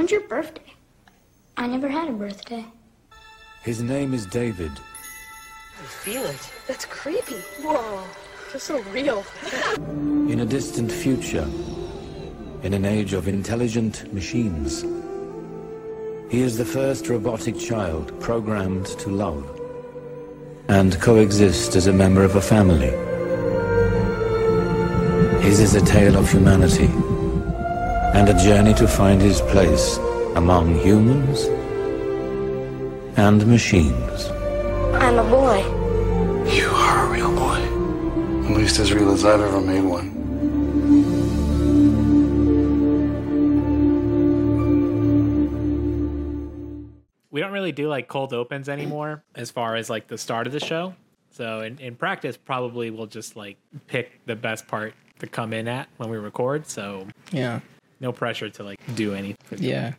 When's your birthday? I never had a birthday. His name is David. I feel it. That's creepy. Whoa. Feels so real. In a distant future, in an age of intelligent machines, he is the first robotic child programmed to love and coexist as a member of a family. His is a tale of humanity and a journey to find his place among humans and machines. I'm a boy. You are a real boy. At least as real as I've ever made one. we don't really do like cold opens anymore as far as like the start of the show. So in, in practice, probably we'll just like pick the best part to come in at when we record. So Yeah. No pressure to like do anything. Yeah.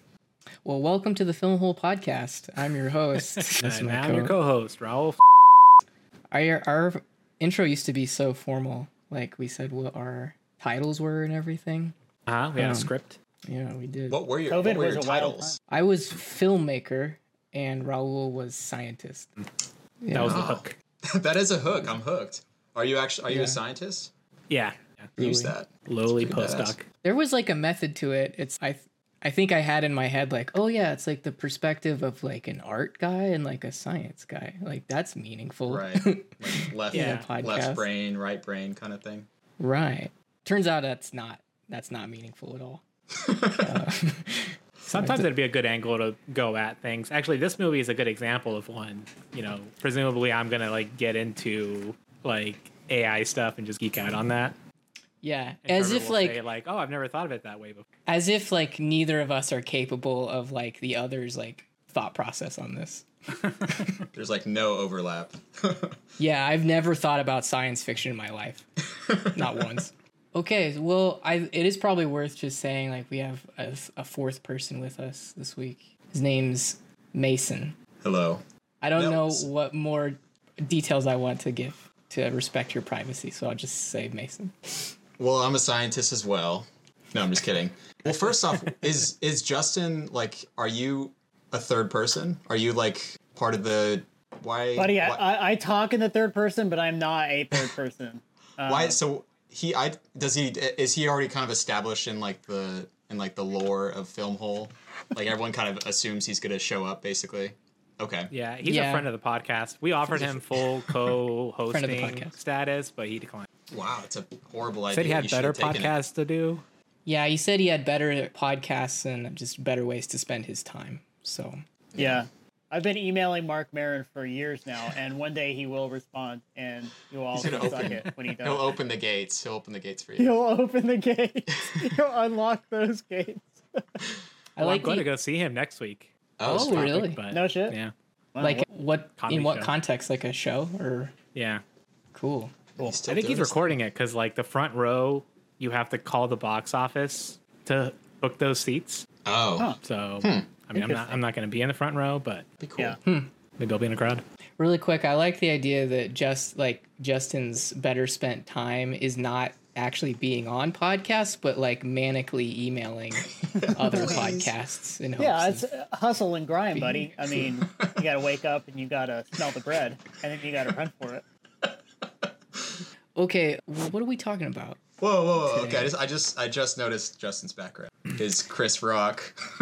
Well, welcome to the Film Hole podcast. I'm your host. And I'm your co- co-host, Raul. our, our intro used to be so formal. Like we said what our titles were and everything. Uh-huh, we had Um, a script. Yeah, we did. What were your, COVID what were your titles? I was filmmaker and Raul was scientist. Yeah. That was the hook. that is a hook. I'm hooked. Are you actually? Are you a scientist? Yeah. Yeah. Use that. Lowly That's pretty badass. postdoc. there was like a method to it. It's I I think I had in my head like, oh yeah, it's like the perspective of like an art guy and like a science guy. Like that's meaningful. Right. Like left, Yeah. Left brain, right brain, kind of thing. right. Turns out that's not that's not meaningful at all. Uh, Sometimes it'd be a good angle to go at things. Actually, this movie is a good example of one. You know, presumably I'm gonna like get into like AI stuff and just geek out on that. Yeah, And as Trevor if will like say, like, oh, I've never thought of it that way before. as if like neither of us are capable of like the other's like thought process on this. There's like no overlap. Yeah, I've never thought about science fiction in my life. Not once. Okay, well, I it is probably worth just saying like we have a, a fourth person with us this week. His name's Mason. Hello. I don't No, know s- what more details I want to give to respect your privacy, so I'll just say Mason. Well, I'm a scientist as well. No, I'm just kidding. Well, first off, is is Justin like? Are you a third person? Are you like part of the? Why? Buddy, why, I, I, I talk in the third person, but I'm not a third person. why? Um, so he, I does he? Is he already kind of established in like the in like the lore of Film Hole? Like everyone kind of assumes he's gonna show up, basically. Okay. Yeah, he's Yeah. a friend of the podcast. We offered him full co-hosting status, but he declined. Wow, it's a horrible idea. Said he You had should better have taken it. podcasts to do. Yeah, he said he had better podcasts and just better ways to spend his time. So Yeah. I've been emailing Marc Maron for years now, and one day he will respond, and you'll all suck open- it when he does. He'll open the gates. He'll open the gates for you. He'll open the gates. He'll unlock those gates. I Well, like I'm going the- to go see him next week. Oh, sweet. really? But No shit. Yeah, Wow, like what Comedy in what show. context? Like a show or yeah. cool? He's still I think he's his recording it because like the front row, you have to call the box office to book those seats. Oh, Huh. So Hmm. I mean, I'm not I'm not going to be in the front row, but be cool. Yeah. maybe I'll be in the crowd. Really quick, I like the idea that just like Justin's better spent time is not actually being on podcasts, but like manically emailing other podcasts in hopes. Yeah, it's hustle and grind, buddy. I mean, you got to wake up and you got to smell the bread, and then you got to run for it. Okay. What are we talking about? Whoa, whoa, whoa. Okay, I just, I just, I just noticed Justin's background. Hmm. His Chris Rock.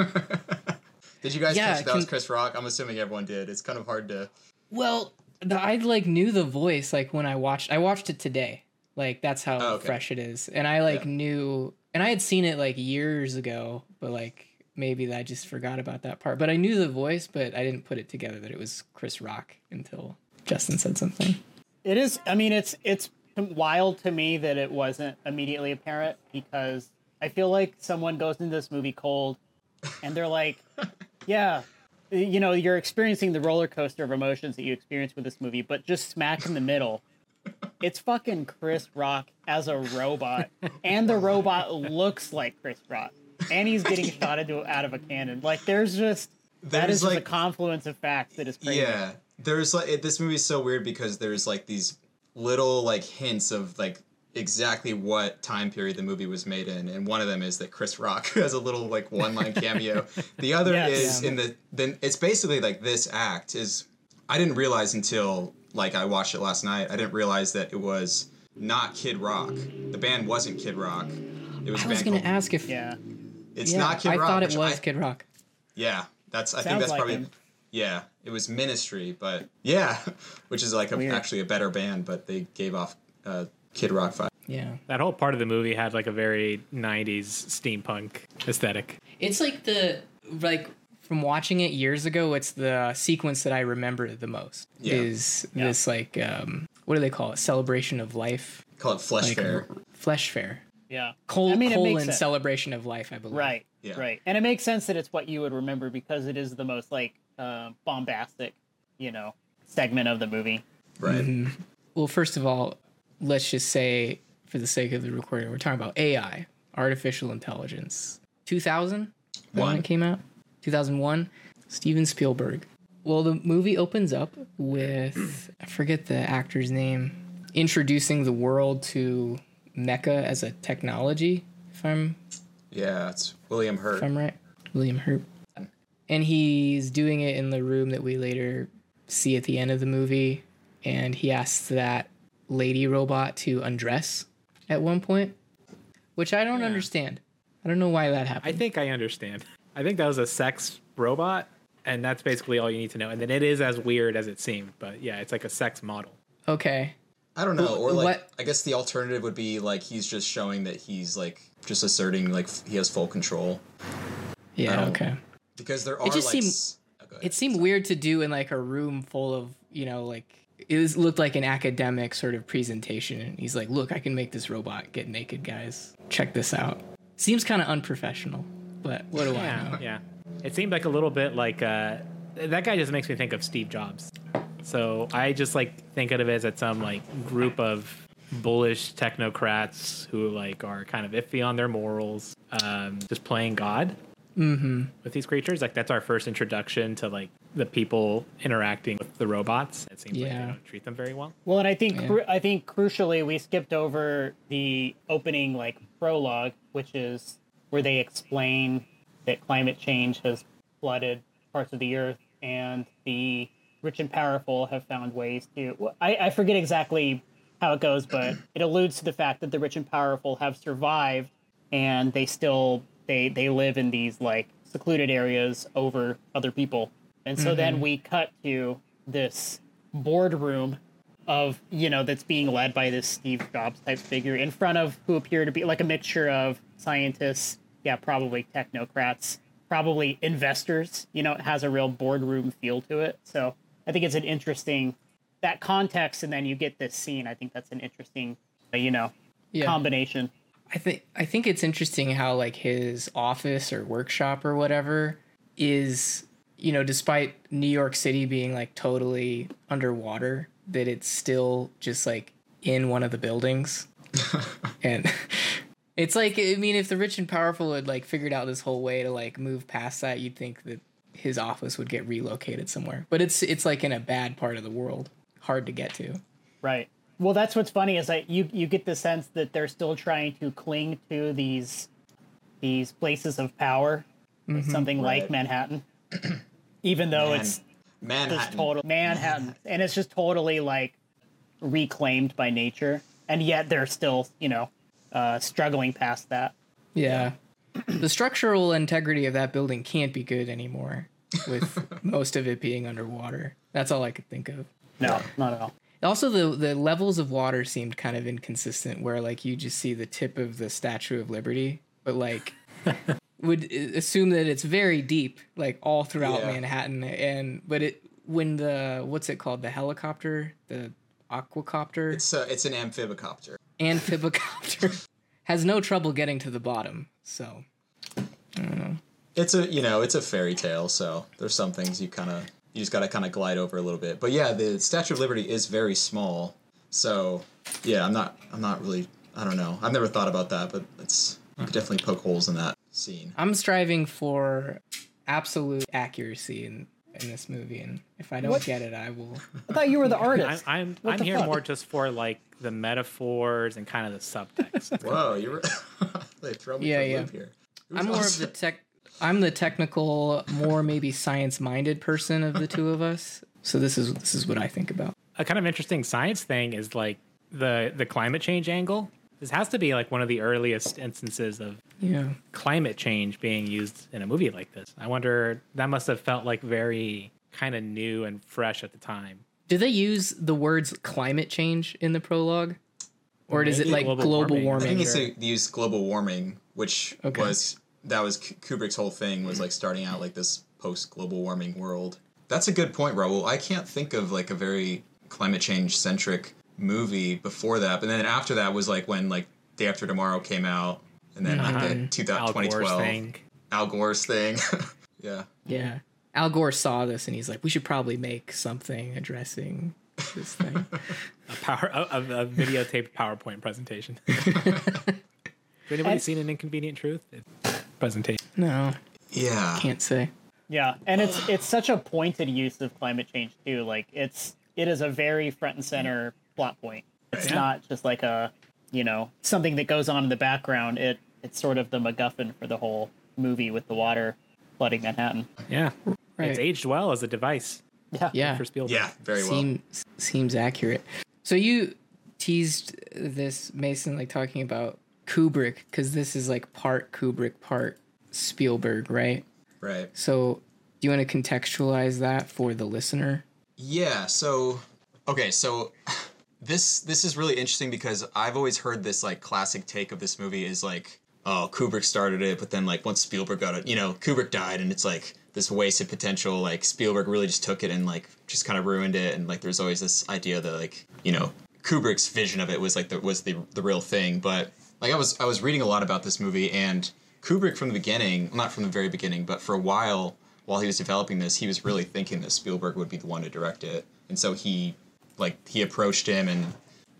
did you guys Yeah, catch that was Chris Rock? I'm assuming everyone did. It's kind of hard to. Well, the, I like knew the voice like when I watched. I watched it today. Like that's how Oh, okay. fresh it is, and I like Yeah. knew, and I had seen it like years ago, but like maybe I just forgot about that part. But I knew the voice, but I didn't put it together that it was Chris Rock until Justin said something. It is. I mean, it's it's wild to me that it wasn't immediately apparent because I feel like someone goes into this movie cold, and they're like, "Yeah, you know, you're experiencing the roller coaster of emotions that you experience with this movie, but just smack in the middle." It's fucking Chris Rock as a robot, and the robot looks like Chris Rock, and he's getting shot into out of a cannon. Like, there's just that There's, is just a confluence of facts that is crazy. Yeah, there's like it, this movie is so weird because there's like these little like hints of like exactly what time period the movie was made in, and one of them is that Chris Rock has a little like one line cameo. The other Yes. is in the then it's basically like this act is I didn't realize until like I watched it last night. I didn't realize that it was not Kid Rock. The band wasn't Kid Rock. It was a I was band gonna called- ask if Yeah. It's yeah, not Kid I Rock. I thought it was I- Kid Rock. Yeah, that's. I think that's like probably. him. Yeah, it was Ministry, but yeah, which is like a, actually a better band, but they gave off uh, Kid Rock vibe. Yeah. That whole part of the movie had like a very '90s steampunk aesthetic. It's like the like from watching it years ago. It's the sequence that I remember the most. Yeah. Is this like um what do they call it? Celebration of life, Call it Flesh like Fair. flesh fair, Yeah. Col- I mean, colon celebration of life. I believe. Right. Yeah. Right. And it makes sense that it's what you would remember because it is the most like uh, bombastic, you know, segment of the movie. Right. Mm-hmm. Well, first of all, let's just say, for the sake of the recording, we're talking about AI, artificial intelligence. 2000 when it came out. 2001. Steven Spielberg. Well, the movie opens up with I forget the actor's name, introducing the world to mecha as a technology. If I'm Yeah, it's William Hurt. if I'm right, William Hurt. And he's doing it in the room that we later see at the end of the movie. And he asks that lady robot to undress at one point, which I don't understand. I don't know why that happened. I think I understand. I think that was a sex robot, and that's basically all you need to know. And then it is as weird as it seemed, but yeah, it's like a sex model. okay. I don't know, or like what- I guess the alternative would be like he's just showing that he's like just asserting like f- he has full control Yeah, okay. because there are It just like seemed- s- oh. It seemed weird to do in like a room full of, you know, like it was, looked like an academic sort of presentation. And he's like, look, I can make this robot get naked, guys. Check this out. Seems kind of unprofessional, but what do I know? yeah. It seemed like a little bit like uh, that guy just makes me think of Steve Jobs. So I just like think of it as it's some like group of bullish technocrats who like are kind of iffy on their morals, um, just playing God with these creatures. Like that's our first introduction to like the people interacting with the robots. It seems like Yeah. they don't treat them very well. Well, and I think Yeah. cru- I think crucially we skipped over the opening like prologue, which is where they explain that climate change has flooded parts of the earth, and the rich and powerful have found ways to. I, I forget exactly how it goes, but it alludes to the fact that the rich and powerful have survived, and they still they they live in these like secluded areas over other people, and so then mm-hmm. we cut to this boardroom of you know that's being led by this Steve Jobs type figure in front of who appear to be like a mixture of scientists, yeah, probably technocrats, probably investors. You know, it has a real boardroom feel to it. So I think it's an interesting that context, and then you get this scene. I think that's an interesting, you know, Yeah. combination. I think I think it's interesting how like his office or workshop or whatever is you know despite New York City being like totally underwater that it's still just like in one of the buildings and it's like I mean if the rich and powerful had like figured out this whole way to like move past that you'd think that his office would get relocated somewhere. But it's it's like in a bad part of the world. Hard to get to. Right. Well, that's what's funny is that you you get the sense that they're still trying to cling to these these places of power, mm-hmm. something like Right. Manhattan, even though Man- it's just Manhattan. total Manhattan, and it's just totally like reclaimed by nature, and yet they're still you know uh, struggling past that. Yeah. the structural integrity of that building can't be good anymore with most of it being underwater. That's all I could think of. No, not at all. Also the the levels of water seemed kind of inconsistent where like you just see the tip of the Statue of Liberty, but like would assume that it's very deep like all throughout Yeah. Manhattan and but it when the what's it called the helicopter, the aquacopter, It's a, it's an amphibicopter. Amphibicopter has no trouble getting to the bottom. So It's a you know it's a fairy tale, so there's some things you kind of you just got to kind of glide over a little bit. But yeah, the Statue of Liberty is very small, so yeah, I'm not I'm not really I don't know. I've never thought about that, but it's you could definitely poke holes in that scene. I'm striving for absolute accuracy in in this movie, and if I don't What? get it, I will. I thought you were the I'm artist. I'm, What I'm the here fuck? more just for like the metaphors and kind of the subtext. Whoa, you were they throw me Yeah, for a yeah. loop here. I'm more of the tech. I'm the technical, more maybe science-minded person of the two of us. So this is this is what I think about. a kind of interesting science thing is like the the climate change angle. This has to be like one of the earliest instances of Yeah. climate change being used in a movie like this. I wonder that must have felt like very kind of new and fresh at the time. Do they use the words climate change in the prologue, or does it like global global, warming. warming? I think it's or- to use global warming, which Okay. was that was Kubrick's whole thing was like starting out like this post global warming world. That's a good point, Raul. I can't think of like a very climate change centric movie before that, but then after that was like when like Day After Tomorrow came out, and then like the Mhm. 2000, Al Gore's 2012 thing. Al Gore's thing. yeah. yeah. Al Gore saw this and he's like, we should probably make something addressing this thing. A power a, a, a videotaped PowerPoint presentation. Has anybody And- seen an inconvenient truth? It's presentation. no, Yeah. can't say. Yeah, and it's it's such a pointed use of climate change too. Like it's it is a very front and center plot point. It's Yeah. not just like a you know something that goes on in the background. It it's sort of the MacGuffin for the whole movie with the water flooding Manhattan. Yeah. Right. It's aged well as a device Yeah, Yeah. for Spielberg. Yeah, very well. Seems seems accurate. So you teased this Mason like talking about Kubrick because this is like part Kubrick, part Spielberg, right? Right. So do you want to contextualize that for the listener? Yeah, so okay, so this this is really interesting because I've always heard this like classic take of this movie is like, oh, Kubrick started it, but then like once Spielberg got it, you know, Kubrick died and it's like this wasted potential, like Spielberg really just took it and like just kind of ruined it and like there's always this idea that like, you know, Kubrick's vision of it was like the was the the real thing, but like I was I was reading a lot about this movie and Kubrick from the beginning, not from the very beginning, but for a while while he was developing this, he was really thinking that Spielberg would be the one to direct it. And so he like he approached him and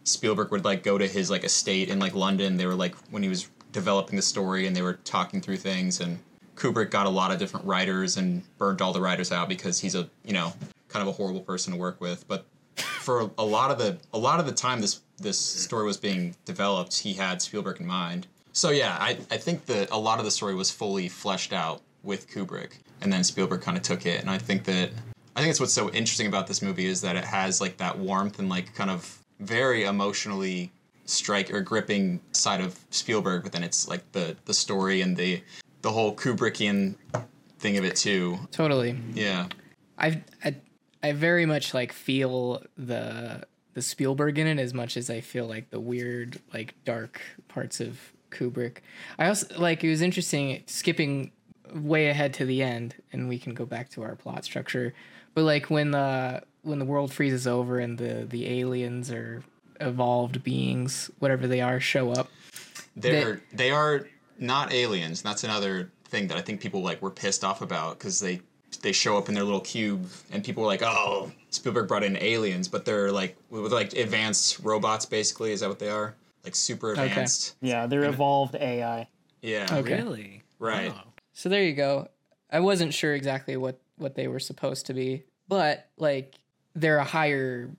Spielberg would like go to his like estate in like London. They were like when he was developing the story and they were talking through things and Kubrick got a lot of different writers and burned all the writers out because he's a, you know, kind of a horrible person to work with. But for a lot of the a lot of the time this this story was being developed, he had Spielberg in mind. So yeah, I, I think that a lot of the story was fully fleshed out with Kubrick, and then Spielberg kind of took it. And I think that I think it's what's so interesting about this movie is that it has like that warmth and like kind of very emotionally strike or gripping side of Spielberg, but then it's like the the story and the the whole Kubrickian thing of it too. Totally. Yeah. I I I very much like feel the the Spielberg in it as much as I feel like the weird like dark parts of Kubrick. I also like it was interesting skipping way ahead to the end and we can go back to our plot structure. But like when the when the world freezes over and the the aliens or evolved beings, whatever they are, show up. They're they are not aliens. That's another thing that I think people like were pissed off about because they they show up in their little cube and people were like, "Oh, Spielberg brought in aliens," but they're like with like advanced robots. Basically, is that what they are? Like super advanced. Okay. advanced. Yeah, they're evolved AI. Yeah. Okay. Really? Right. Oh. So there you go. I wasn't sure exactly what what they were supposed to be, but like they're a higher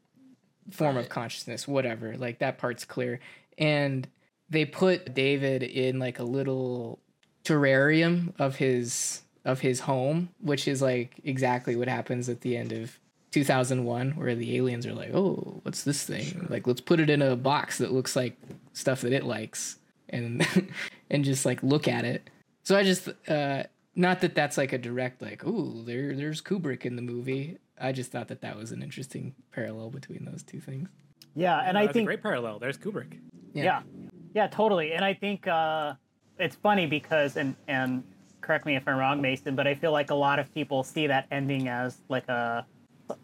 form of consciousness, whatever. Like that part's clear. And they put David in like a little terrarium of his of his home, which is like exactly what happens at the end of 2001 where the aliens are like, "Oh, what's this thing? Like let's put it in a box that looks like stuff that it likes." And and just like look at it. So I just uh not that that's like a direct like, "Ooh, there there's Kubrick in the movie." I just thought that that was an interesting parallel between those two things. Yeah, and I think a great parallel. There's Kubrick. yeah. yeah totally and i think uh, it's funny because and and correct me if i'm wrong mason but i feel like a lot of people see that ending as like a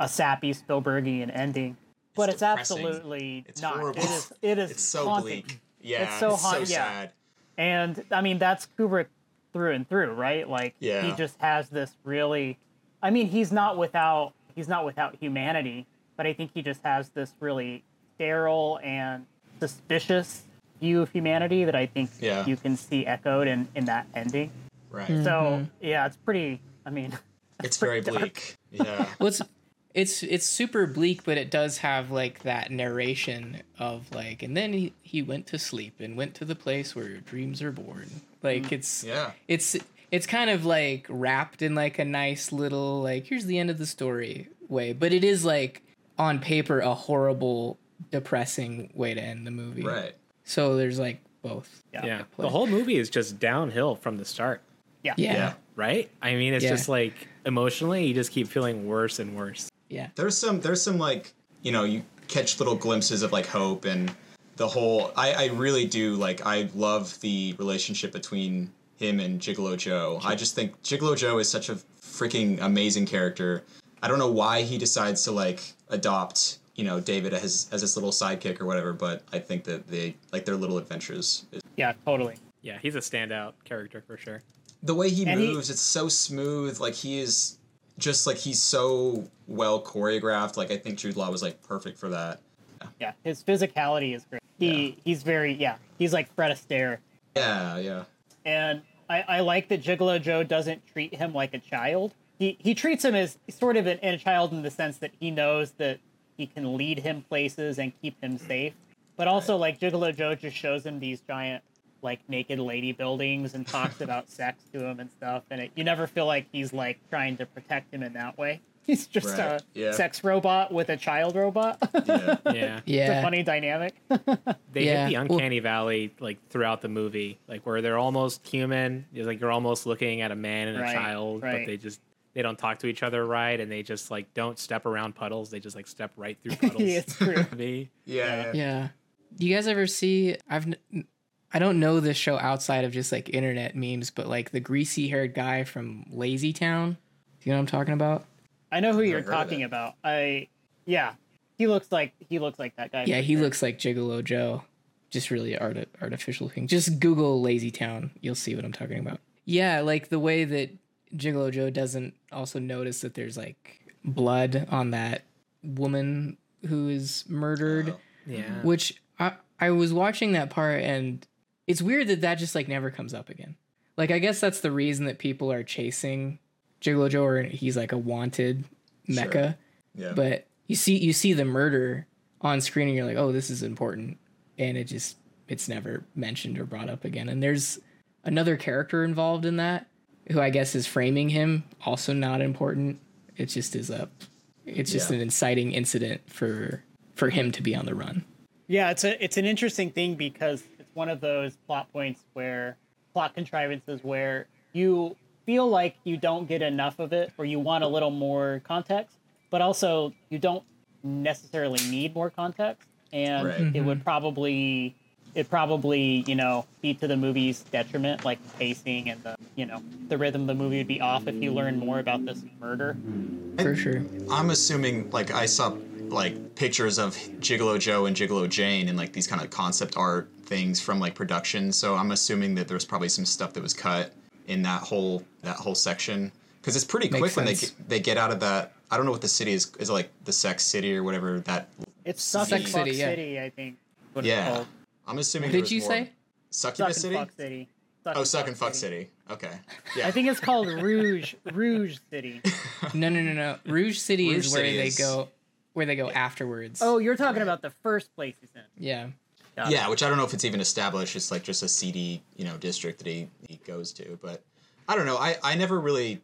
a sappy spielbergian ending but it's, depressing. absolutely It's not horrible. it is it is It's so haunting. bleak. Yeah. It's so haunt- yeah. sad. and i mean that's kubrick through and through right like he just has this really i mean he's not without he's not without humanity but i think he just has this really sterile and suspicious view of humanity that i think Yeah. you can see echoed in in that ending Right. so mm-hmm. yeah it's pretty i mean it's very bleak. Yeah. well, it's it's it's super bleak, but it does have like that narration of like, and then he he went to sleep and went to the place where your dreams are born. Like mm, it's Yeah. it's it's kind of like wrapped in like a nice little like here's the end of the story way, but it is like on paper a horrible, depressing way to end the movie. Right. So there's like both. Yeah. The whole movie is just downhill from the start, Yeah. Yeah. Yeah. right? I mean, it's Yeah. just like emotionally, you just keep feeling worse and worse. Yeah. There's some there's some like you know you catch little glimpses of like hope and the whole I I really do like I love the relationship between him and Gigolo Joe. I just think Gigolo Joe is such a freaking amazing character. I don't know why he decides to like adopt you know David as as his little sidekick or whatever, but I think that they like their little adventures. is- Yeah, totally. Yeah, he's a standout character for sure. The way he And he- moves, it's so smooth. Like he is just like he's so well choreographed. Like I think Jude Law was like perfect for that. Yeah, his physicality is great. He he's very yeah. He's like Fred Astaire, Yeah, yeah. and I, I like that Gigolo Joe doesn't treat him like a child. He he treats him as sort of an, a child in the sense that he knows that he can lead him places and keep him safe, but also like Gigolo Joe just shows him these giant like naked lady buildings and talks about sex to him and stuff, and it, you never feel like he's like trying to protect him in that way. He's just Right, a yeah. sex robot with a child robot. Yeah. Yeah. it's a funny dynamic. They Yeah, hit the well- uncanny valley like throughout the movie, like where they're almost human. It's like you're almost looking at a man and a Right, child, but they just they don't talk to each other right, and they just like don't step around puddles. They just like step right through puddles. it's true. me. Yeah. Yeah. Do you guys ever see? I've n- I don't know this show outside of just like internet memes, but like the greasy haired guy from Lazy Town. Do you know what I'm talking about? I know who you're talking about. I yeah, he looks like he looks like that guy. Yeah, he sure. looks like Gigolo Joe. Just really art- artificial thing. Just Google Lazy Town. You'll see what I'm talking about. Yeah, like the way that Gigolo Joe doesn't also notice that there's like blood on that woman who is murdered. Yeah. which I I was watching that part and it's weird that that just like never comes up again. Like I guess that's the reason that people are chasing Gigolo Joe or he's like a wanted mecha. Yeah. But you see you see the murder on screen and you're like, "Oh, this is important." And it just it's never mentioned or brought up again. And there's another character involved in that who I guess is framing him, also not important. It just is a it's just Yeah. an inciting incident for for him to be on the run. Yeah, it's a it's an interesting thing because it's one of those plot points where plot contrivances where you feel like you don't get enough of it or you want a little more context, but also you don't necessarily need more context and Right. it would mm-hmm. probably it probably, you know, be to the movie's detriment, like the pacing and the you know, the rhythm of the movie would be off if you learn more about this murder. For sure. I'm assuming like I saw like pictures of Gigolo Joe and Gigolo Jane and like these kind of concept art things from like production. So I'm assuming that there's probably some stuff that was cut in that whole that whole section because it's pretty Makes quick when they get, they get out of that. I don't know what the city is. Is it like the Sex City or whatever that? It's Sex Suck and Fuck City, yeah. City, I think. What Yeah, called. I'm assuming. What did you more- say? Suck Succubus and City. Fuck City. Suck Oh, Suck and Fuck City. Okay. Yeah. I think it's called Rouge Rouge City. No, no, no, no. Rouge City Rouge is where City they is- go, where they go afterwards. Oh, you're talking about the first place he's in. yeah. Yeah, which I don't know if it's even established. It's like just a seedy, you know, district that he, he goes to. But I don't know. I, I never really,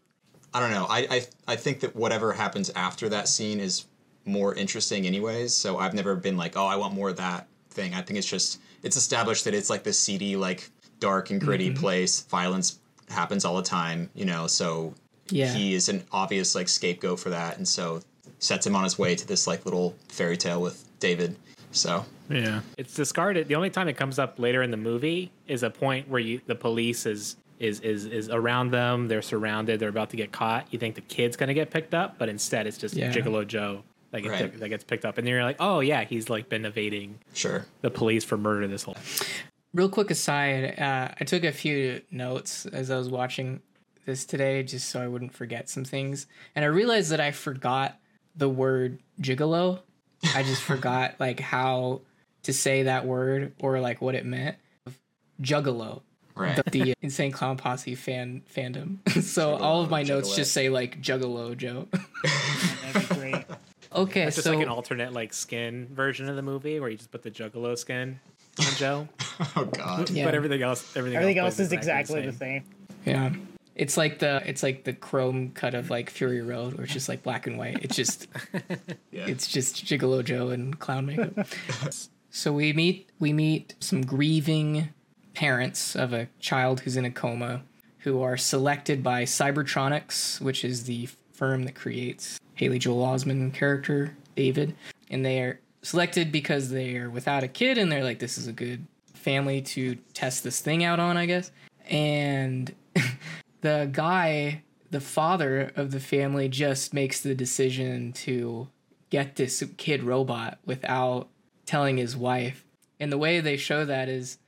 I don't know. I, I I think that whatever happens after that scene is more interesting, anyways. So I've never been like, oh, I want more of that thing. I think it's just it's established that it's like this seedy, like dark and gritty mm-hmm. place. Violence happens all the time, you know. So Yeah. he is an obvious like scapegoat for that, and so sets him on his way to this like little fairy tale with David. So Yeah. It's discarded. The only time it comes up later in the movie is a point where you the police is is is is around them. They're surrounded. They're about to get caught. You think the kid's gonna get picked up, but instead it's just Yeah. Gigolo Joe that gets, Right. that gets picked up, and then you're like, oh yeah, he's like been evading sure. the police for murder this whole. Real quick aside, uh, I took a few notes as I was watching this today, just so I wouldn't forget some things, and I realized that I forgot the word gigolo. I just forgot like how to say that word or like what it meant. Juggalo. Right. the, the Insane Clown Posse fan fandom. so all of my notes Juggalo. just say like Juggalo Joe. That'd be great. okay, It's just so like an alternate like skin version of the movie where you just put the Juggalo skin on Joe, oh God. Yeah. but everything else everything, Everything else, else plays is exactly the same. yeah, it's like the it's like the chrome cut of like Fury Road, where it's just like black and white. It's just Yeah. it's just Gigolo Joe and clown makeup. So we meet we meet some grieving parents of a child who's in a coma who are selected by Cybertronics, which is the firm that creates Haley Joel Osment character David, and they are selected because they are without a kid and they're like this is a good family to test this thing out on, I guess. And the guy, the father of the family, just makes the decision to get this kid robot without telling his wife. And the way they show that is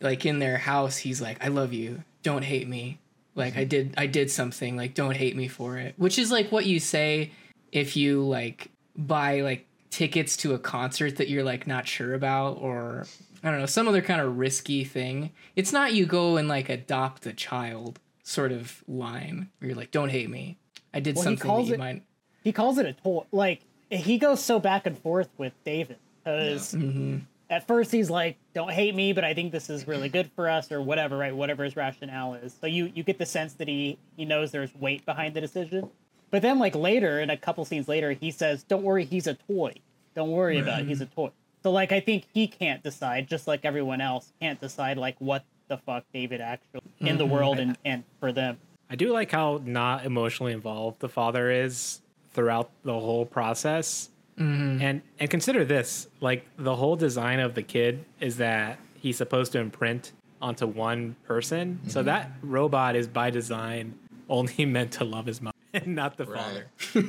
like in their house, he's like, I love you. Don't hate me. Like I did I did something, like don't hate me for it. Which is like what you say if you like buy like tickets to a concert that you're like not sure about or I don't know, some other kind of risky thing. It's not you go and like adopt a child sort of line where you're like, don't hate me. I did Well, he something calls that you it- might. He calls it a toy. Like he goes so back and forth with David because Mm-hmm. at first he's like, "Don't hate me," but I think this is really good for us, or whatever, right? Whatever his rationale is. So you you get the sense that he he knows there's weight behind the decision. But then like later, in a couple scenes later, he says, "Don't worry, he's a toy. Don't worry about it. He's a toy." So like I think he can't decide, just like everyone else can't decide like what the fuck David actually in the world and and for them. I do like how not emotionally involved the father is throughout the whole process. And and consider this, like the whole design of the kid is that he's supposed to imprint onto one person. So that robot is by design only meant to love his mom and not the Right. father.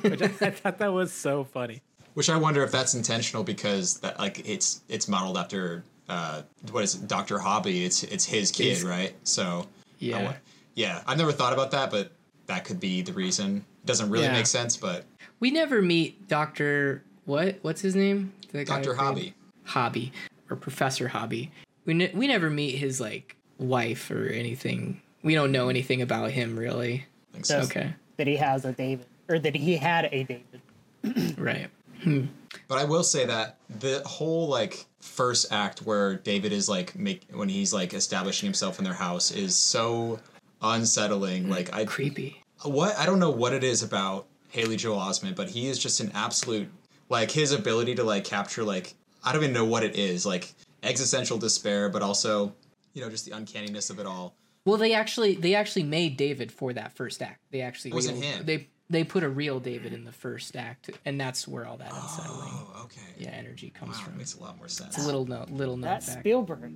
Which I, I thought that was so funny. Which I wonder if that's intentional because that like it's it's modeled after uh what is it, Doctor Hobby? It's it's his kid, His- right? So Yeah. wa- yeah. I've never thought about that, but that could be the reason. It Doesn't really Yeah. make sense, but We never meet Doctor what? What's his name? The Dr. who played- Hobby. Hobby or Professor Hobby. We ne- we never meet his like wife or anything. We don't know anything about him really. I think so. Okay, that he has a David, or that he had a David. right. Hmm. But I will say that the whole like first act where David is like make when he's like establishing himself in their house is so unsettling. Hmm. Like I Creepy. what I don't know what it is about Haley Joel Osment, but he is just an absolute like his ability to like capture like I don't even know what it is like existential despair, but also you know just the uncanniness of it all. Well, they actually they actually made David for that first act. They actually Was it real- him? They they put a real David in the first act, and that's where all that oh, unsettling Oh, okay. yeah energy comes Wow, from. makes a lot more sense. It's a little note, little note That's back. Spielberg.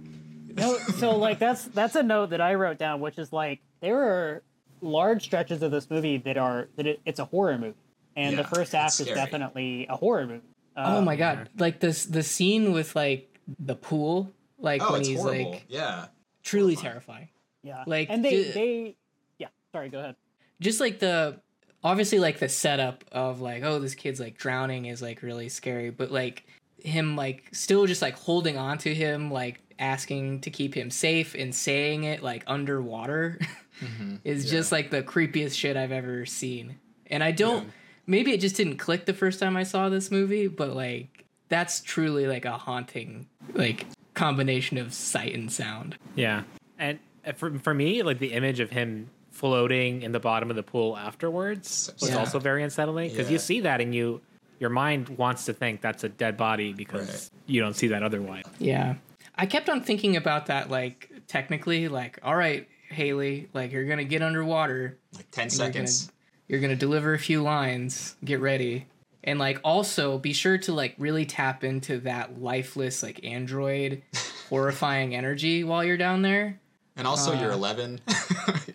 No, so like that's that's a note that I wrote down, which is like there are large stretches of this movie that are that it, it's a horror movie, and Yeah, the first it's act is scary. definitely a horror movie. oh my um, god! Like this the scene with like the pool, like Oh, when he's horrible. like yeah. truly horrifying. terrifying. Yeah, like, and they ju- they yeah. Sorry, go ahead. just like the obviously like the setup of like oh this kid's like drowning is like really scary but like him like still just like holding on to him like asking to keep him safe and saying it like underwater mm-hmm. is just like the creepiest shit i've ever seen and i don't Yeah. Maybe it just didn't click the first time i saw this movie but like that's truly like a haunting like combination of sight and sound Yeah, and uh, for for me, like the image of him floating in the bottom of the pool afterwards was Yeah. also very unsettling because you see that and you your mind wants to think that's a dead body because Right. you don't see that otherwise. Yeah. I kept on thinking about that, like, technically, like, all right, Haley, like, you're going to get underwater. Like ten and you're gonna- seconds. You're going to deliver a few lines. Get ready. And, like, also be sure to, like, really tap into that lifeless, like, android horrifying energy while you're down there. And also, you're 11.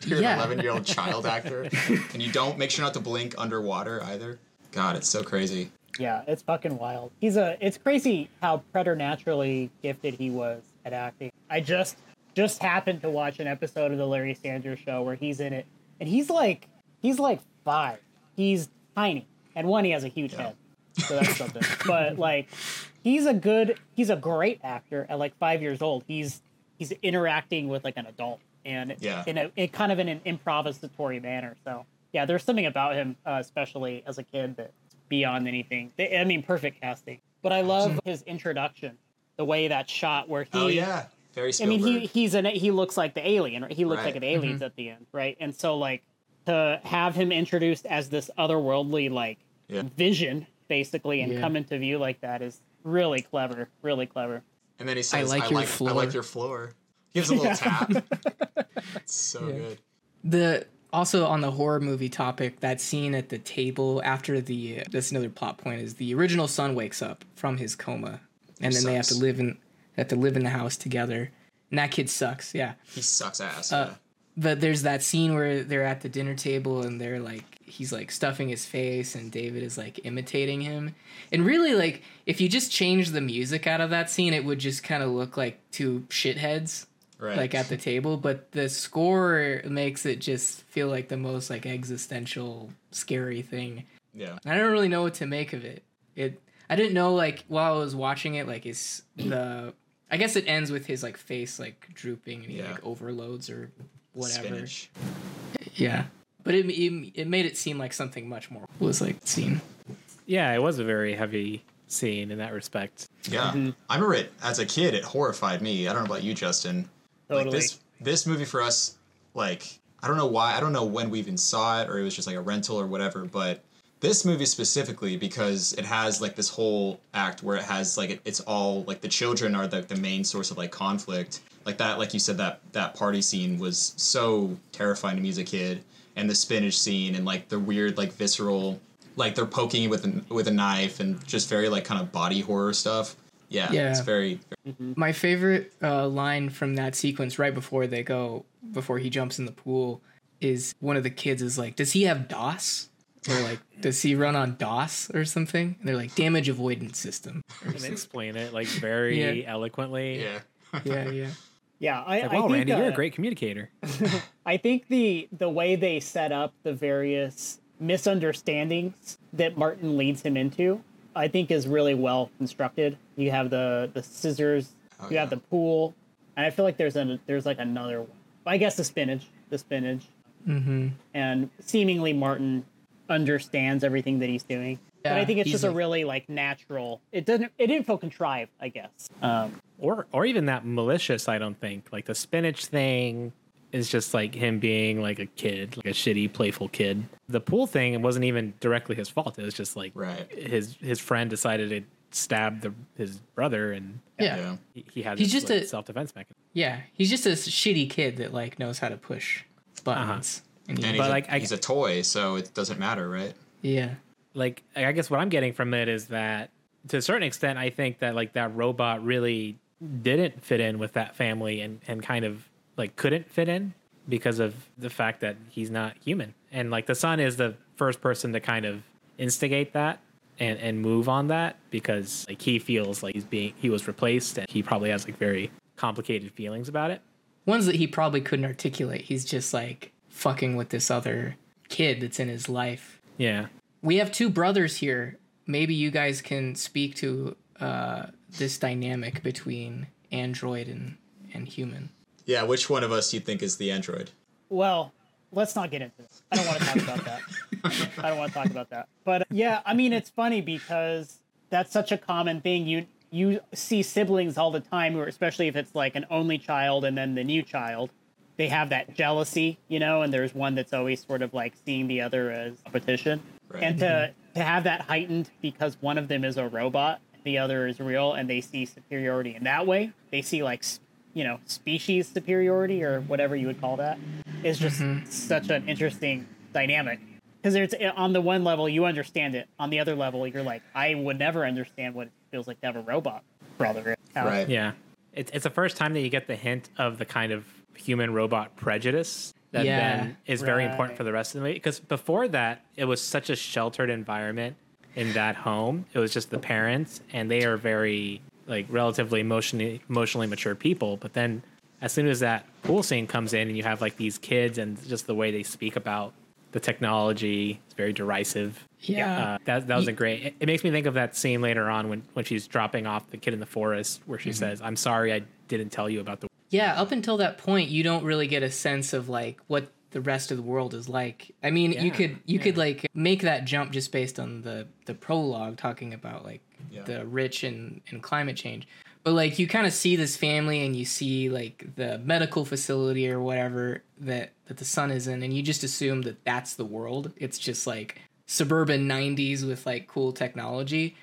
you're Uh, yeah. an 11 year old child actor, and you don't make sure not to blink underwater either. God, it's so crazy. Yeah, it's fucking wild. He's a. It's crazy how preternaturally gifted he was at acting. I just just happened to watch an episode of the Larry Sanders Show where he's in it, and he's like he's like five. He's tiny, and one he has a huge head, so that's something. but like, he's a good. He's a great actor at like five years old. He's he's interacting with like an adult. and Yeah. in a in kind of in an improvisatory manner. So yeah, there's something about him, uh, especially as a kid, that's beyond anything. They- I mean, perfect casting. But I love his introduction, the way that shot where he. Oh yeah, very I mean, he he's an he looks like the alien, right? He looks Right. like an alien's at the end, right? And so like to have him introduced as this otherworldly like Yeah. vision, basically, and Yeah. come into view like that is really clever, really clever. and then he says, "I like like, your I floor." like your floor." Gives a little tap. It's so good. The also on the horror movie topic, that scene at the table after the that's another plot point is the original son wakes up from his coma, and then they have to live in have to live in the house together, and that kid sucks. Yeah, He sucks ass. Uh, yeah. But there's that scene where they're at the dinner table and they're like he's like stuffing his face and David is like imitating him. And really like if you just change the music out of that scene it would just kind of look like two shitheads Right. like at the table, but the score makes it just feel like the most like existential scary thing. yeah. I don't really know what to make of it. It I didn't know like while I was watching it like is the I guess it ends with his like face like drooping and he Yeah. like overloads or whatever. Spinach. Yeah, but it, it it made it seem like something much more was like seen. Yeah, it was a very heavy scene in that respect. Yeah. Mm-hmm. I remember it as a kid. It horrified me. I don't know about you, Justin. Totally. Like this this movie for us, like I don't know why. I don't know when we even saw it, or it was just like a rental or whatever. But this movie specifically because it has like this whole act where it has like it, it's all like the children are the, the main source of like conflict like that like you said that that party scene was so terrifying to me as a kid and the spinach scene and like the weird like visceral like they're poking you with a, with a knife and just very like kind of body horror stuff yeah, Yeah. it's very, My favorite uh, line from that sequence right before they go before he jumps in the pool is one of the kids is like, "Does he have DOS?" Or like, "Does he run on DOS or something?" And they're like, "Damage avoidance system." And they explain it like very Yeah. eloquently. yeah Yeah, yeah. Yeah, I, Like, I wow, think, Randy, you're a uh, great communicator. I think the the way they set up the various misunderstandings that Martin leads him into, I think is really well constructed. You have the the scissors, you have yeah. the pool, and I feel like there's a there's like another one. I guess the spinach, the spinach, mm-hmm. and seemingly Martin understands everything that he's doing. But I think it's he's just a really like natural. It doesn't. It didn't feel contrived. I guess. Um, or or even that malicious i don't think like the spinach thing is just like him being like a kid like a shitty playful kid the pool thing it wasn't even directly his fault it was just like Right. his his friend decided to stab the his brother and Yeah. yeah he, he had He's just like, a- self-defense mechanism Yeah, he's just a shitty kid that like knows how to push buttons. And he, and he's, But, a, like, I- he's a toy so it doesn't matter right yeah, like i guess what i'm getting from it is that to a certain extent i think that like that robot really didn't fit in with that family and and kind of like couldn't fit in because of the fact that he's not human and like the son is the first person to kind of instigate that and and move on that because like he feels like he's being he was replaced and he probably has like very complicated feelings about it ones that he probably couldn't articulate. He's just like fucking with this other kid that's in his life. yeah We have two brothers here. Maybe you guys can speak to uh, this dynamic between android and and human. yeah which one of us do you think is the android Well, let's not get into this. I don't want to talk about that. I don't want to talk about that. But uh, yeah, I mean, it's funny because that's such a common thing. You you see siblings all the time, or especially if it's like an only child and then the new child, they have that jealousy, you know. And there's one that's always sort of like seeing the other as competition, Right. and to mm-hmm. to have that heightened because one of them is a robot, the other is real, and they see superiority in that way. They see like you know species superiority or whatever you would call that is just mm-hmm. such an interesting dynamic. Because it's eh, on the one level you understand it. On the other level you're like i would never understand what it feels like to have a robot brother How- right. Yeah, it's it's the first time that you get the hint of the kind of human robot prejudice that Yeah. then is very important for the rest of the movie. Because before that, it was such a sheltered environment in that home. It was just the parents, and they are very like relatively emotionally emotionally mature people. But then, as soon as that pool scene comes in, and you have like these kids, and just the way they speak about the technology, it's very derisive. Yeah. Uh, that that was a great. It, it makes me think of that scene later on when when she's dropping off the kid in the forest, where she Mm-hmm. says, "I'm sorry, I didn't tell you about the." Yeah, up until that point, you don't really get a sense of like what the rest of the world is like. I mean, you could you could like make that jump just based on the the prologue talking about like Yeah. the rich and and climate change. But like you kind of see this family and you see like the medical facility or whatever that that the son is in and you just assume that that's the world. It's just like suburban 90s with like cool technology.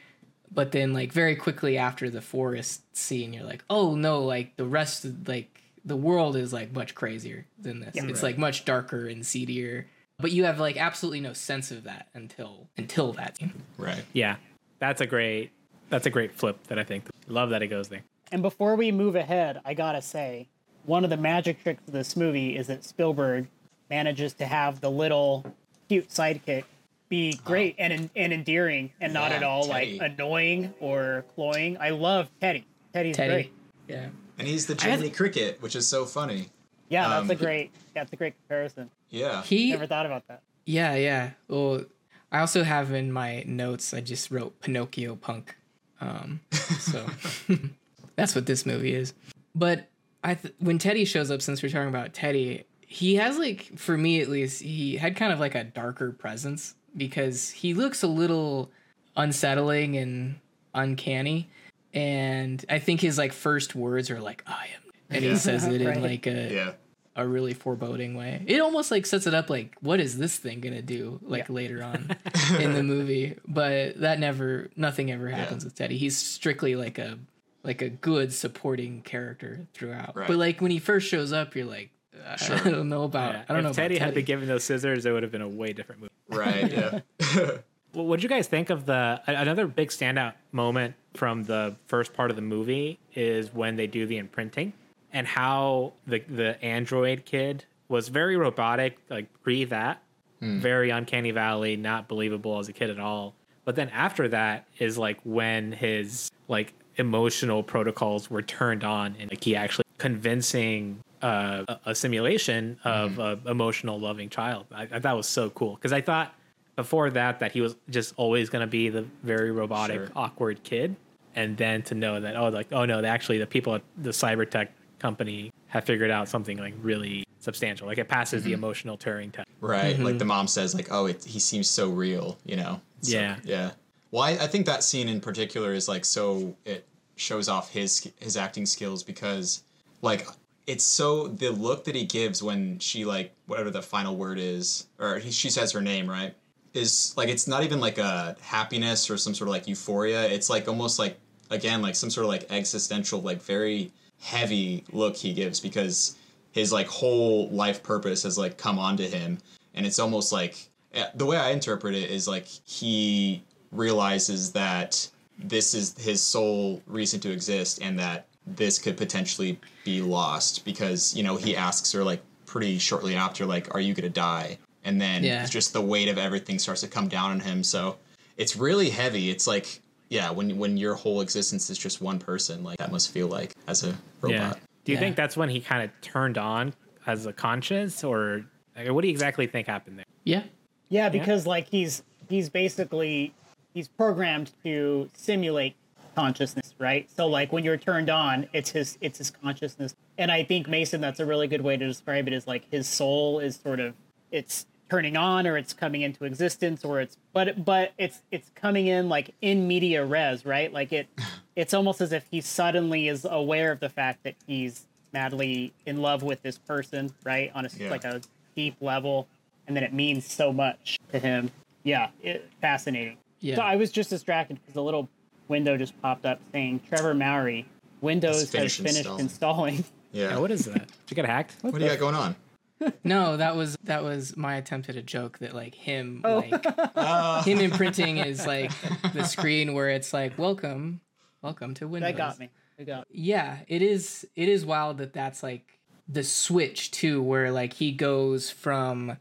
But then like very quickly after the forest scene you're like, "Oh no, like the rest of like the world is like much crazier than this. it's like much darker and seedier." But you have like absolutely no sense of that until until that scene. Right. Yeah, that's a great that's a great flip that I think. Love that it goes there. And before we move ahead, I gotta say, one of the magic tricks of this movie is that Spielberg manages to have the little cute sidekick be great and and endearing and not at all Teddy. like annoying or cloying. I love Teddy. Teddy's Teddy. great. Yeah. And he's the had- Cricket, which is so funny. Yeah, that's Um, a great that's a great comparison. Yeah. He Never thought about that. Yeah, yeah. Well, I also have in my notes. I just wrote Pinocchio punk. Um, so that's what this movie is. But I, th- when Teddy shows up, since we're talking about Teddy, he has like, for me at least, he had kind of like a darker presence because he looks a little unsettling and uncanny. And I think his like first words are like, "I am," and he says it Right. in like a Yeah. a really foreboding way. It almost like sets it up like what is this thing gonna do like later on in the movie. But that never nothing ever happens with Teddy. He's strictly like a like a good supporting character throughout. Right. But like when he first shows up, you're like I don't know about Yeah. I don't if know. Teddy about had been given those scissors, it would have been a way different movie. Right. Yeah. Well, what did you guys think of the another big standout moment from the first part of the movie is when they do the imprinting and how the the android kid was very robotic, like pre that, hmm. very uncanny valley, not believable as a kid at all. But then after that is like when his like emotional protocols were turned on and like he actually convincing uh, a, a simulation of mm-hmm. a emotional loving child. I, I thought was so cool because I thought before that that he was just always going to be the very robotic Sure. awkward kid and then to know that oh like oh no actually the people at the cybertech company have figured out something like really substantial like it passes the mm-hmm. emotional turing test Right. Like the mm-hmm. mom says, like, oh, it, he seems so real, you know? So, Yeah. Yeah. Well, I, I think that scene in particular is like so it shows off his his acting skills because like it's so the look that he gives when she like whatever the final word is or he, she says her name right is like it's not even like a happiness or some sort of like euphoria. It's like almost like again like some sort of like existential like very heavy look he gives because his like whole life purpose has like come onto him. And it's almost like eh, the way i interpret it is like he realizes that this is his sole reason to exist and that this could potentially be lost because you know he asks her like pretty shortly after like are you gonna die? And then Yeah. just the weight of everything starts to come down on him. So it's really heavy. It's like yeah when when your whole existence is just one person like that must feel like as a robot. Do you Yeah. think that's when he kind of turned on as a conscious or like, what do you exactly think happened there? Yeah. Yeah, because like he's he's basically he's programmed to simulate consciousness, right? So like when you're turned on, it's his it's his consciousness. And I think Mason that's a really good way to describe it is like his soul is sort of it's turning on or it's coming into existence or it's but but it's it's coming in like in media res, right? Like it it's almost as if he suddenly is aware of the fact that he's madly in love with this person, right? On a Yeah. like a deep level and then it means so much to him. Yeah, it, fascinating. Yeah. So I was just distracted because a little window just popped up saying Trevor Maury, Windows has finished finished installing." installing. yeah, yeah, what is that did you get hacked what do you got going on No, that was that was my attempt at a joke that like him Oh. like him imprinting is like the screen where it's like welcome, welcome to Windows. that got me. That got me. yeah it is it is wild that that's like the switch too where like he goes from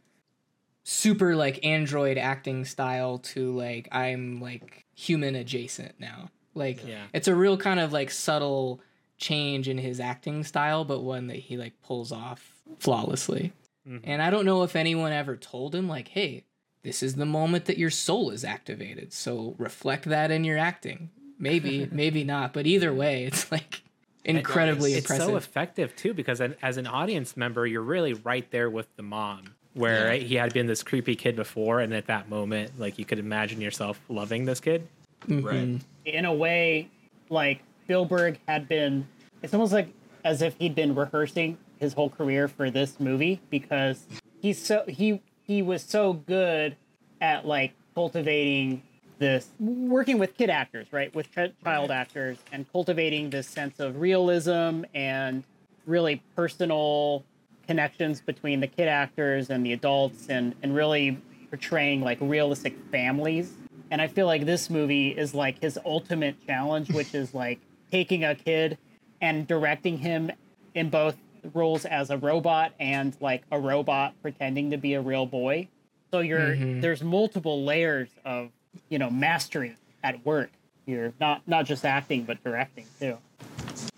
super like android acting style to like i'm like human adjacent now. Like Yeah. it's a real kind of like subtle change in his acting style but one that he like pulls off flawlessly. Mm-hmm. And i don't know if anyone ever told him like hey this is the moment that your soul is activated so reflect that in your acting. Maybe maybe not but either way it's like incredibly it's impressive. so effective too because as an audience member you're really right there with the mom where Yeah. he had been this creepy kid before and at that moment like you could imagine yourself loving this kid mm-hmm. Right. in a way, like Spielberg had been. It's almost like as if he'd been rehearsing his whole career for this movie because he's so he he was so good at like cultivating this working with kid actors right with ch- child actors and cultivating this sense of realism and really personal connections between the kid actors and the adults and and really portraying like realistic families. And i feel like this movie is like his ultimate challenge which is like taking a kid and directing him in both roles as a robot and like a robot pretending to be a real boy. So you're mm-hmm. there's multiple layers of you know mastery at work here. Not not just acting but directing too.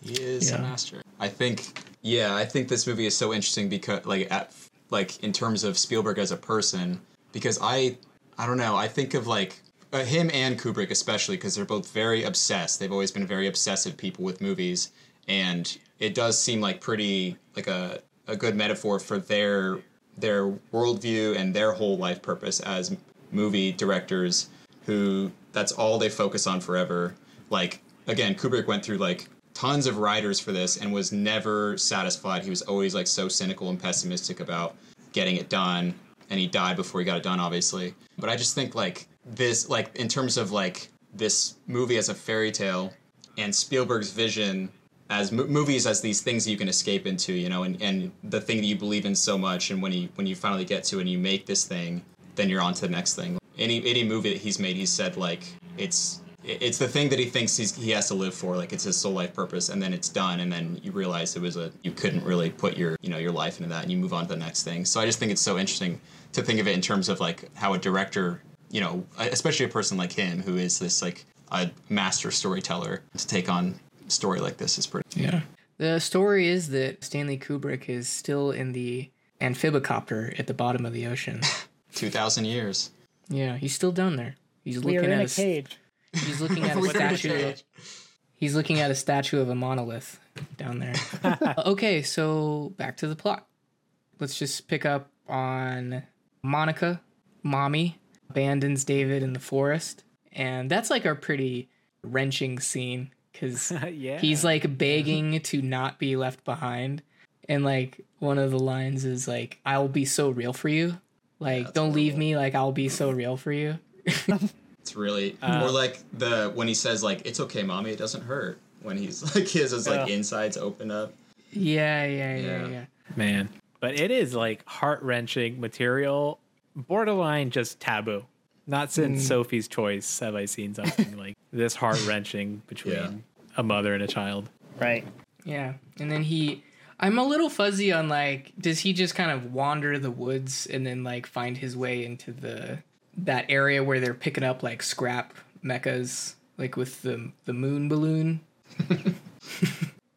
He is a master. I think. Yeah, I think this movie is so interesting because, like, at like in terms of Spielberg as a person, because I, I don't know. I think of like uh, him and Kubrick especially because they're both very obsessed. They've always been very obsessive people with movies, and it does seem like pretty like a a good metaphor for their their worldview and their whole life purpose as movie directors who that's all they focus on forever. Like again, Kubrick went through like tons of writers for this and was never satisfied. He was always like so cynical and pessimistic about getting it done and he died before he got it done obviously. But I just think like this like in terms of like this movie as a fairy tale and Spielberg's vision as mo- movies as these things you can escape into, you know, and, and the thing that you believe in so much, and when you when you finally get to and you make this thing, then you're on to the next thing. Any any movie that he's made, he's said like it's it's the thing that he thinks he's, he has to live for, like it's his sole life purpose, and then it's done, and then you realize it was a you couldn't really put your you know your life into that, and you move on to the next thing. So I just think it's so interesting to think of it in terms of like how a director, you know, especially a person like him who is this like a master storyteller to take on a story like this is pretty. Yeah. The story is that Stanley Kubrick is still in the amphibicopter at the bottom of the ocean. Two thousand years. yeah, he's still down there. He's we looking are in at a s- cage He's looking at a statue. He's looking at a statue of a monolith down there. okay, so back to the plot. Let's just pick up on Monica, mommy, abandons David in the forest. And that's like a pretty wrenching scene because yeah he's like begging to not be left behind. And like one of the lines is like, I'll be so real for you. Like, that's don't leave horrible. me. Like, I'll be so real for you. It's really Uh, or like the when he says like it's okay, mommy, it doesn't hurt. When he's like his his like Yeah. insides open up. Yeah, yeah, yeah, Yeah. yeah. man but it is like heart-wrenching material borderline just taboo not since sophie's choice have i seen something like this heart-wrenching between Yeah. a mother and a child right Yeah. And then he I'm a little fuzzy on like does he just kind of wander the woods and then like find his way into the that area where they're picking up like scrap mechas like with the the moon balloon?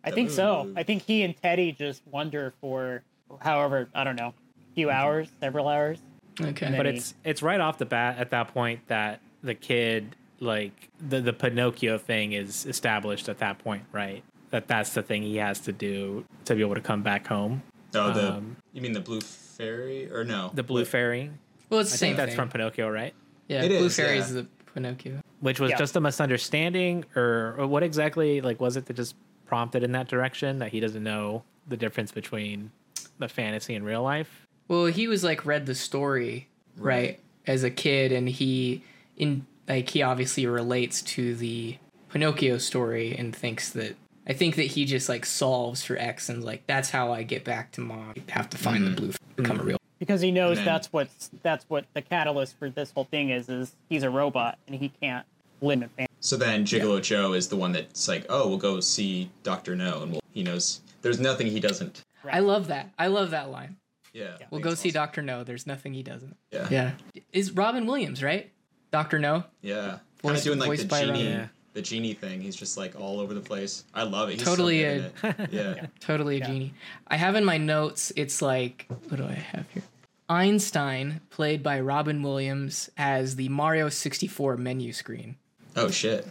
I think so. I think he and Teddy just wander for however, I don't know, few hours, several hours. Okay. But then it's it's right off the bat at that point that the kid like the the Pinocchio thing is established at that point, right? That that's the thing he has to do to be able to come back home. Oh, the Um, you mean the blue fairy or no? The blue fairy, well, it's the I same think that's thing. from Pinocchio, right? yeah, It Blue is, Fairy yeah. is the Pinocchio. Which was Yeah. just a misunderstanding, or, or what exactly like was it that just prompted in that direction that he doesn't know the difference between the fantasy and real life? Well, he was like read the story right, Right. as a kid, and he in like he obviously relates to the Pinocchio story and thinks that I think that he just like solves for X and like that's how I get back to mom. I have to find the mm-hmm. blue f- become a real. Because he knows then- that's what's that's what the catalyst for this whole thing is is he's a robot and he can't limit fans. So then Gigolo Joe is the one that's like, oh, we'll go see Doctor Know, and we'll, he knows there's nothing he doesn't. I love that. I love that line. Yeah, I We'll go it's see awesome. Doctor Know. There's nothing he doesn't. Yeah, Yeah, is Robin Williams right? Doctor Know. yeah. Kind of doing like the genie, Robin. the genie thing. He's just like all over the place. I love it. He's Totally so a- good in it. Yeah. Totally a genie. I have in my notes. It's like what do I have here? Einstein, played by Robin Williams, as the Mario 64 menu screen. Oh shit.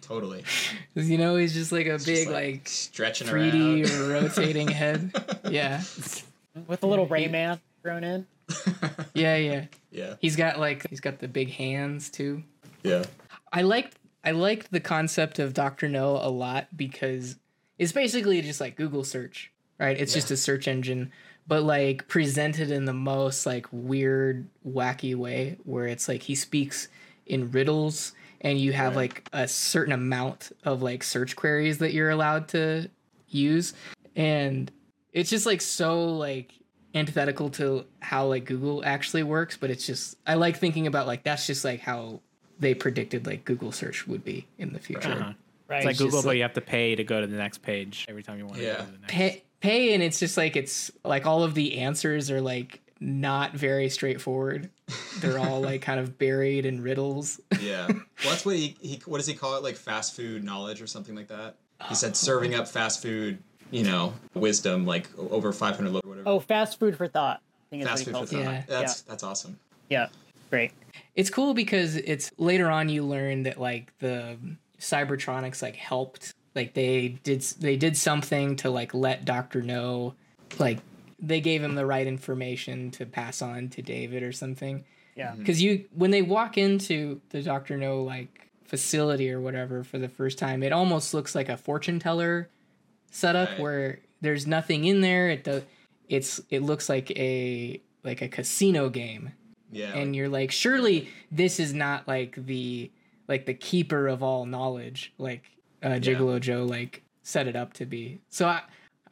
totally. 'Cause, you know, he's just like a big like stretching 3D around. or rotating head. Yeah, with a little Rayman thrown in. yeah, yeah. Yeah. He's got like he's got the big hands too. Yeah. I liked I liked the concept of Doctor Know a lot because it's basically just like Google search, right? It's just a search engine, but like presented in the most like weird, wacky way where it's like he speaks in riddles and you have like a certain amount of like search queries that you're allowed to use and it's just like so like antithetical to how like Google actually works, but it's just I like thinking about like that's just like how they predicted like Google search would be in the future. Uh-huh. Right. It's like It's Google, but like- you have to pay to go to the next page every time you want to go to the next. Pay, pay and it's just like it's like all of the answers are like not very straightforward. They're all like kind of buried in riddles. Yeah. Well, that's what he, he what does he call it? Like fast food knowledge or something like that. He said uh, serving up fast food, you know, wisdom like over 500 lo- whatever. Oh, fast food for thought. I think is fast food for thought. Yeah. That's that's awesome. Yeah, great. It's cool because it's later on you learn that like the Cybertronics like helped like they did they did something to like let Doctor know like they gave him the right information to pass on to David or something. Yeah. Mm-hmm. because you when they walk into the Doctor Know like facility or whatever for the first time, it almost looks like a fortune teller setup Right. where there's nothing in there. It does. It's it looks like a like a casino game, Yeah. and you're like, surely this is not like the like the keeper of all knowledge, like uh, Gigolo Joe like set it up to be. So I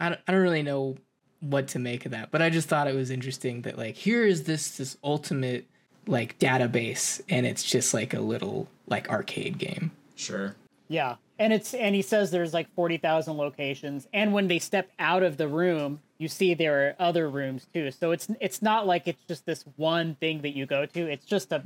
I don't, I don't really know what to make of that, but I just thought it was interesting that like here is this this ultimate like database, and it's just like a little like arcade game. sure. Yeah, and it's and he says there's like forty thousand locations, and when they step out of the room, you see there are other rooms too. So it's it's not like it's just this one thing that you go to. It's just a.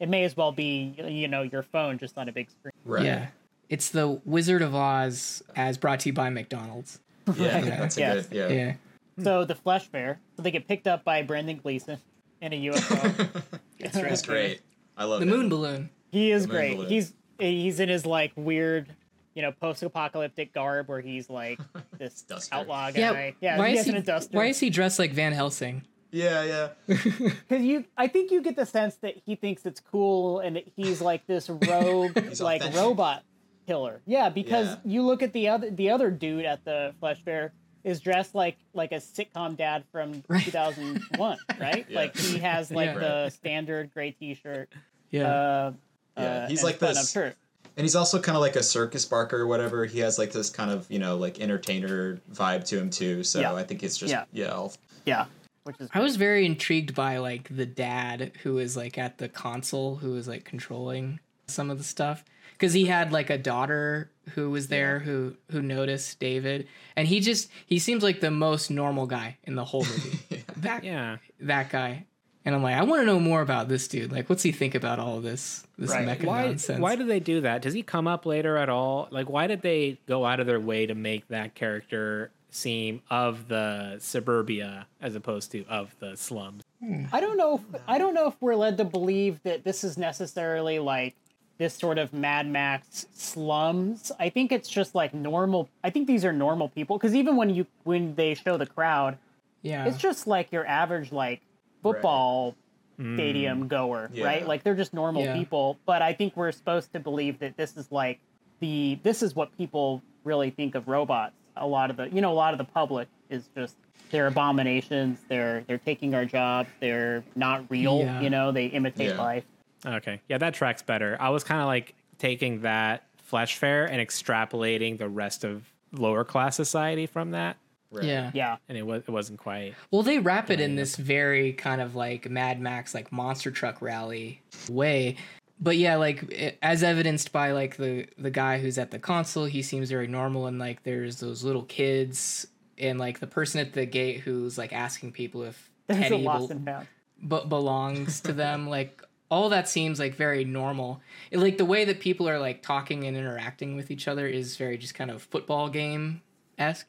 It may as well be you know your phone just on a big screen. Right. Yeah, it's the Wizard of Oz as brought to you by McDonald's. Yeah. That's a Yes. good. Yeah. Yeah. So the flesh fair, so they get picked up by Brendan Gleeson in a UFO. That's great. I love The it. moon balloon. he is great. balloon. He's he's in his like weird. You know, post-apocalyptic garb where he's like this Duster. outlaw guy. Yeah, why he is has he? an duster. Why is he dressed like Van Helsing? Yeah. Yeah. Because you, I think you get the sense that he thinks it's cool and that he's like this rogue, He's like authentic. robot killer. Yeah, because Yeah. you look at the other, the other dude at the Flesh Fair is dressed like like a sitcom dad from 2001, right? Yeah. Like he has like Yeah. the standard gray T-shirt. Yeah. Uh, Yeah, uh, he's and like this- shirt. And he's also kind of like a circus barker or whatever. He has like this kind of you know like entertainer vibe to him too. So Yeah. I think it's just Yeah. yeah. I'll- Yeah, which is I was very intrigued by like the dad who is like at the console who is like controlling some of the stuff because he had like a daughter who was there who who noticed David and he just he seems like the most normal guy in the whole movie. That Yeah. that guy. And I'm like, I want to know more about this dude. Like, what's he think about all of this this Right. mecha Why? nonsense? Why do they do that? Does he come up later at all? Like, why did they go out of their way to make that character seem of the suburbia as opposed to of the slums? Hmm. I don't know. If, I don't know if we're led to believe that this is necessarily like this sort of Mad Max slums. I think it's just like normal. I think these are normal people because even when you when they show the crowd, yeah, it's just like your average like football mm. stadium goer, Yeah. right? Like they're just normal Yeah. people. But I think we're supposed to believe that this is like the this is what people really think of robots. A lot of the you know a lot of the public is just they're abominations. They're they're taking our jobs. They're not real. Yeah. You know they imitate Yeah. life. Okay, yeah, that tracks better. I was kind of like taking that flesh fair and extrapolating the rest of lower class society from that, right. yeah, Yeah. and it was it wasn't quite. Well, they wrap it in this very kind of like Mad Max, like monster truck rally way. But yeah, like it- as evidenced by like the the guy who's at the console, he seems very normal, and like there's those little kids, and like the person at the gate who's like asking people if There's a Teddy lost bel- and found. but belongs to them. like all that seems like very normal. It- like the way that people are like talking and interacting with each other is very just kind of football game esque.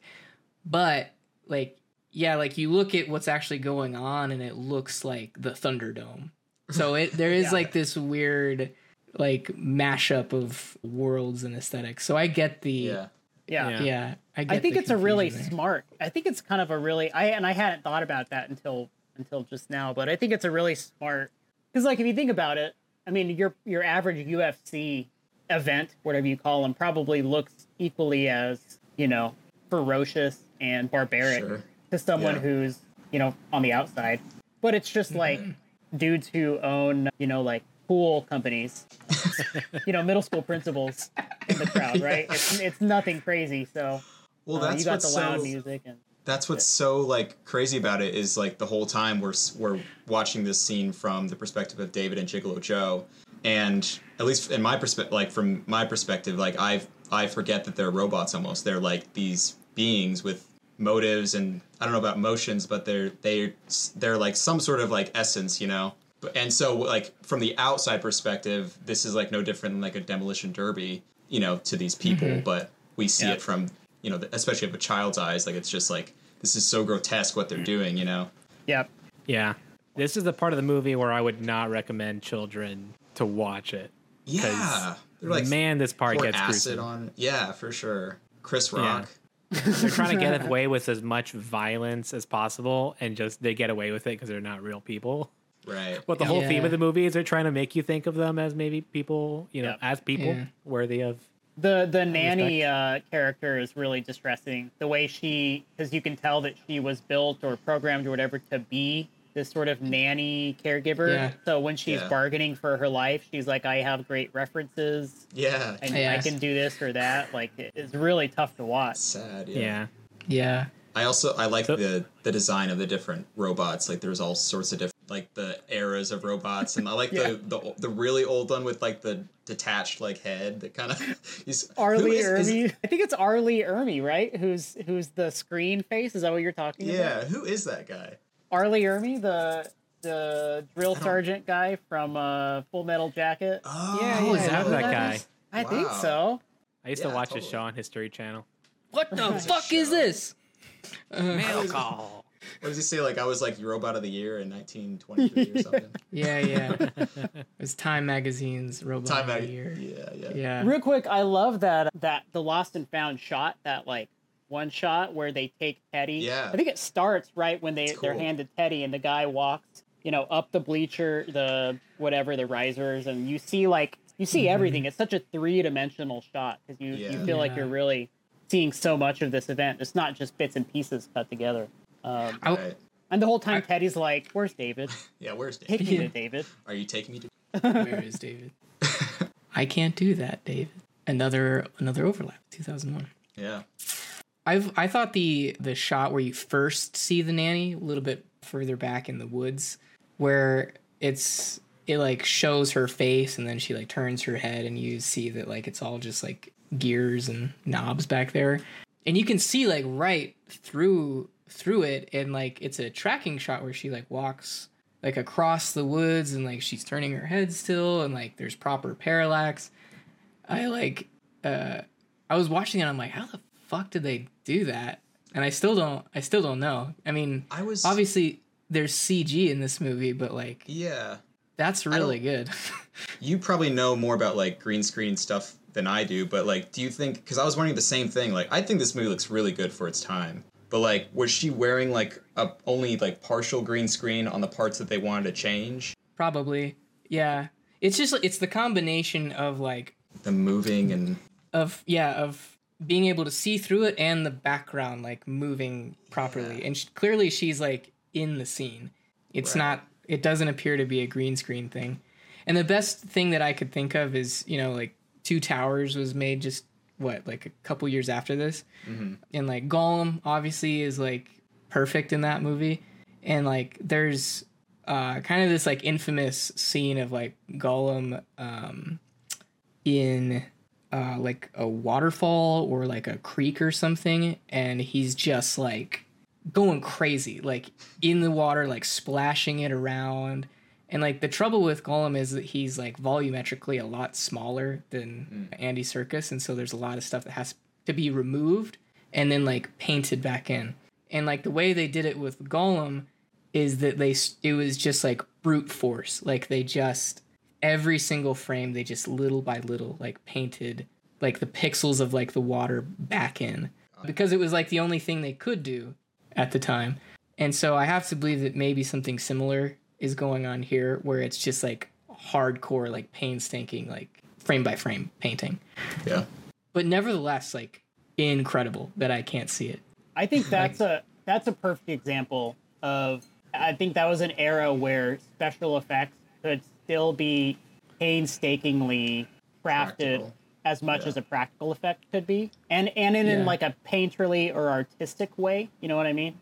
But like yeah, like you look at what's actually going on and it looks like the Thunderdome. So it there is Yeah. like this weird like mashup of worlds and aesthetics. So I get the Yeah. Yeah. Yeah. yeah. I, get I think it's a really there. smart. I think it's kind of a really I and I hadn't thought about that until until just now, but I think it's a really smart because like if you think about it, I mean your your average UFC event, whatever you call them, probably looks equally as you know ferocious and barbaric Sure. to someone Yeah. who's you know on the outside. But it's just like dudes who own you know like pool companies, you know middle school principals in the crowd, right? It's it's nothing crazy, so. Well, Uh, that's you got the what's loud so music and that's what's so like crazy about it is like the whole time we're we're watching this scene from the perspective of David and Gigolo Joe, and at least in my perspective, like from my perspective, like I I forget that they're robots almost. They're like these beings with motives and I don't know about emotions, but they're they they're like some sort of like essence, you know. And so like from the outside perspective, this is like no different than like a demolition derby, you know, to these people, mm-hmm. but we see Yeah. it from you know, especially of a child's eyes, like it's just like this is so grotesque what they're doing, you know. Yep. Yeah. This is the part of the movie where I would not recommend children to watch it. Yeah, they're like Man, this part gets acid gruesome. on. Yeah, for sure. Chris Rock. They're trying to get away with as much violence as possible, and just they get away with it because they're not real people. Right. But the whole theme of the movie is they're trying to make you think of them as maybe people, you know, Yep. as people Yeah. worthy of. The the nanny uh, character is really distressing. The way she, because you can tell that she was built or programmed or whatever to be this sort of nanny caregiver. Yeah. So when she's Yeah. bargaining for her life, she's like, "I have great references, Yeah. and Yeah. I can do this or that." Like it- it's really tough to watch. Sad. Yeah. Yeah. Yeah. I also I like So- the the design of the different robots. Like there's all sorts of different like the eras of robots, and I like Yeah. the, the the really old one with like the detached like head that kind of. He's Arlie is- is- Ermy, I think it's R. Lee Ermey, right? Who's who's the screen face? Is that what you're talking about? Yeah, who is that guy? R. Lee Ermey, the the drill sergeant guy from uh, Full Metal Jacket. Oh, Yeah, yeah, is I that that that guy? is. I think so. I used Yeah, to watch his show on History Channel. What the fuck is this? Mail call. What does he say? Like I was like robot of the year in 1923 or something. Yeah, yeah. it was Time Magazine's Robot Time of the Year. Yeah, yeah. Yeah. Real quick, I love that that the lost and found shot, that like one shot where they take Teddy. Yeah. I think it starts right when they It's they're handed Teddy and the guy walks, you know, up the bleacher, the whatever, the risers, and you see like you see everything. Mm-hmm. It's such a three dimensional shot because you, you Yeah. feel like you're really seeing so much of this event. It's not just bits and pieces cut together. Um, I, Right. and the whole time Teddy's like, "Where's David? Yeah, where's Dave? Take me to David." Are you taking me to? where is David? I can't do that, David. Another another overlap. 2001. Yeah. I've I thought the the shot where you first see the nanny a little bit further back in the woods, where it's it like shows her face and then she like turns her head and you see that like it's all just like gears and knobs back there, and you can see like right through through it and like it's a tracking shot where she like walks like across the woods and like she's turning her head still and like there's proper parallax. I like uh I was watching it I'm like how the fuck did they do that? And I still don't I still don't know. I mean I was obviously there's CG in this movie but like Yeah. that's really good. You probably know more about like green screen stuff than I do, but like, do you think? Because I was wondering the same thing. Like, I think this movie looks really good for its time. But like, was she wearing like a only like partial green screen on the parts that they wanted to change? Probably. Yeah. It's just it's the combination of like The moving and of yeah of being able to see through it and the background like moving properly and sh- clearly she's like in the scene it's Right. not it doesn't appear to be a green screen thing and the best thing that i could think of is you know like two towers was made just what like a couple years after this. And like gollum obviously is like perfect in that movie. And like there's uh kind of this like infamous scene of like gollum um in uh, like a waterfall or like a creek or something, and he's just like going crazy, like in the water, like splashing it around. And like the trouble with Gollum is that he's like volumetrically a lot smaller than mm. Andy Serkis, and so there's a lot of stuff that has to be removed and then like painted back in. And like the way they did it with Gollum is that they it was just like brute force, like they just every single frame they just little by little like painted like the pixels of like the water back in because it was like the only thing they could do at the time. And so I have to believe that maybe something similar is going on here where it's just like hardcore like painstaking like frame by frame painting. Yeah. But nevertheless like incredible that I can't see it. I think that's a that's a perfect example of I think that was an era where special effects could still be painstakingly crafted Practical. as much Yeah. as a practical effect could be. And and in, in like a painterly or artistic way, you know what I mean?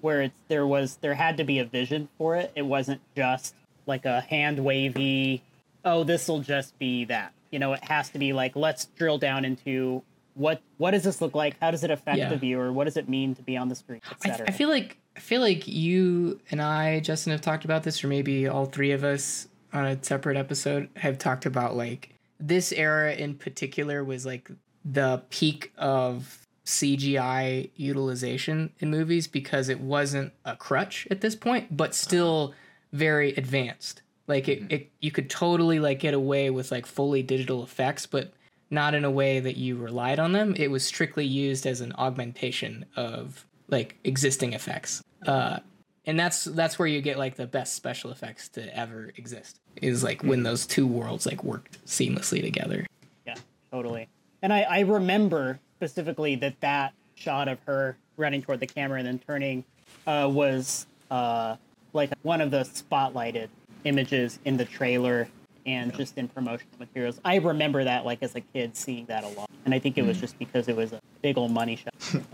Where it's there was there had to be a vision for it. It wasn't just like a hand wavy, oh, this'll just be that. You know, it has to be like let's drill down into what what does this look like? How does it affect Yeah. the viewer? What does it mean to be on the screen, I, etc. I feel like I feel like you and I, Justin, have talked about this, or maybe all three of us on a separate episode have talked about like this era in particular was like the peak of CGI utilization in movies because it wasn't a crutch at this point, but uh-huh. still very advanced. Like it, mm-hmm. it you could totally like get away with like fully digital effects, but not in a way that you relied on them. It was strictly used as an augmentation of like existing effects. Uh, and that's that's where you get like the best special effects to ever exist. Is like when mm-hmm. those two worlds like worked seamlessly together. Yeah, totally. And I, I remember specifically that that shot of her running toward the camera and then turning uh, was uh, like one of the spotlighted images in the trailer and just in promotional materials. I remember that like as a kid seeing that a lot. And I think it was just because it was a big old money shot.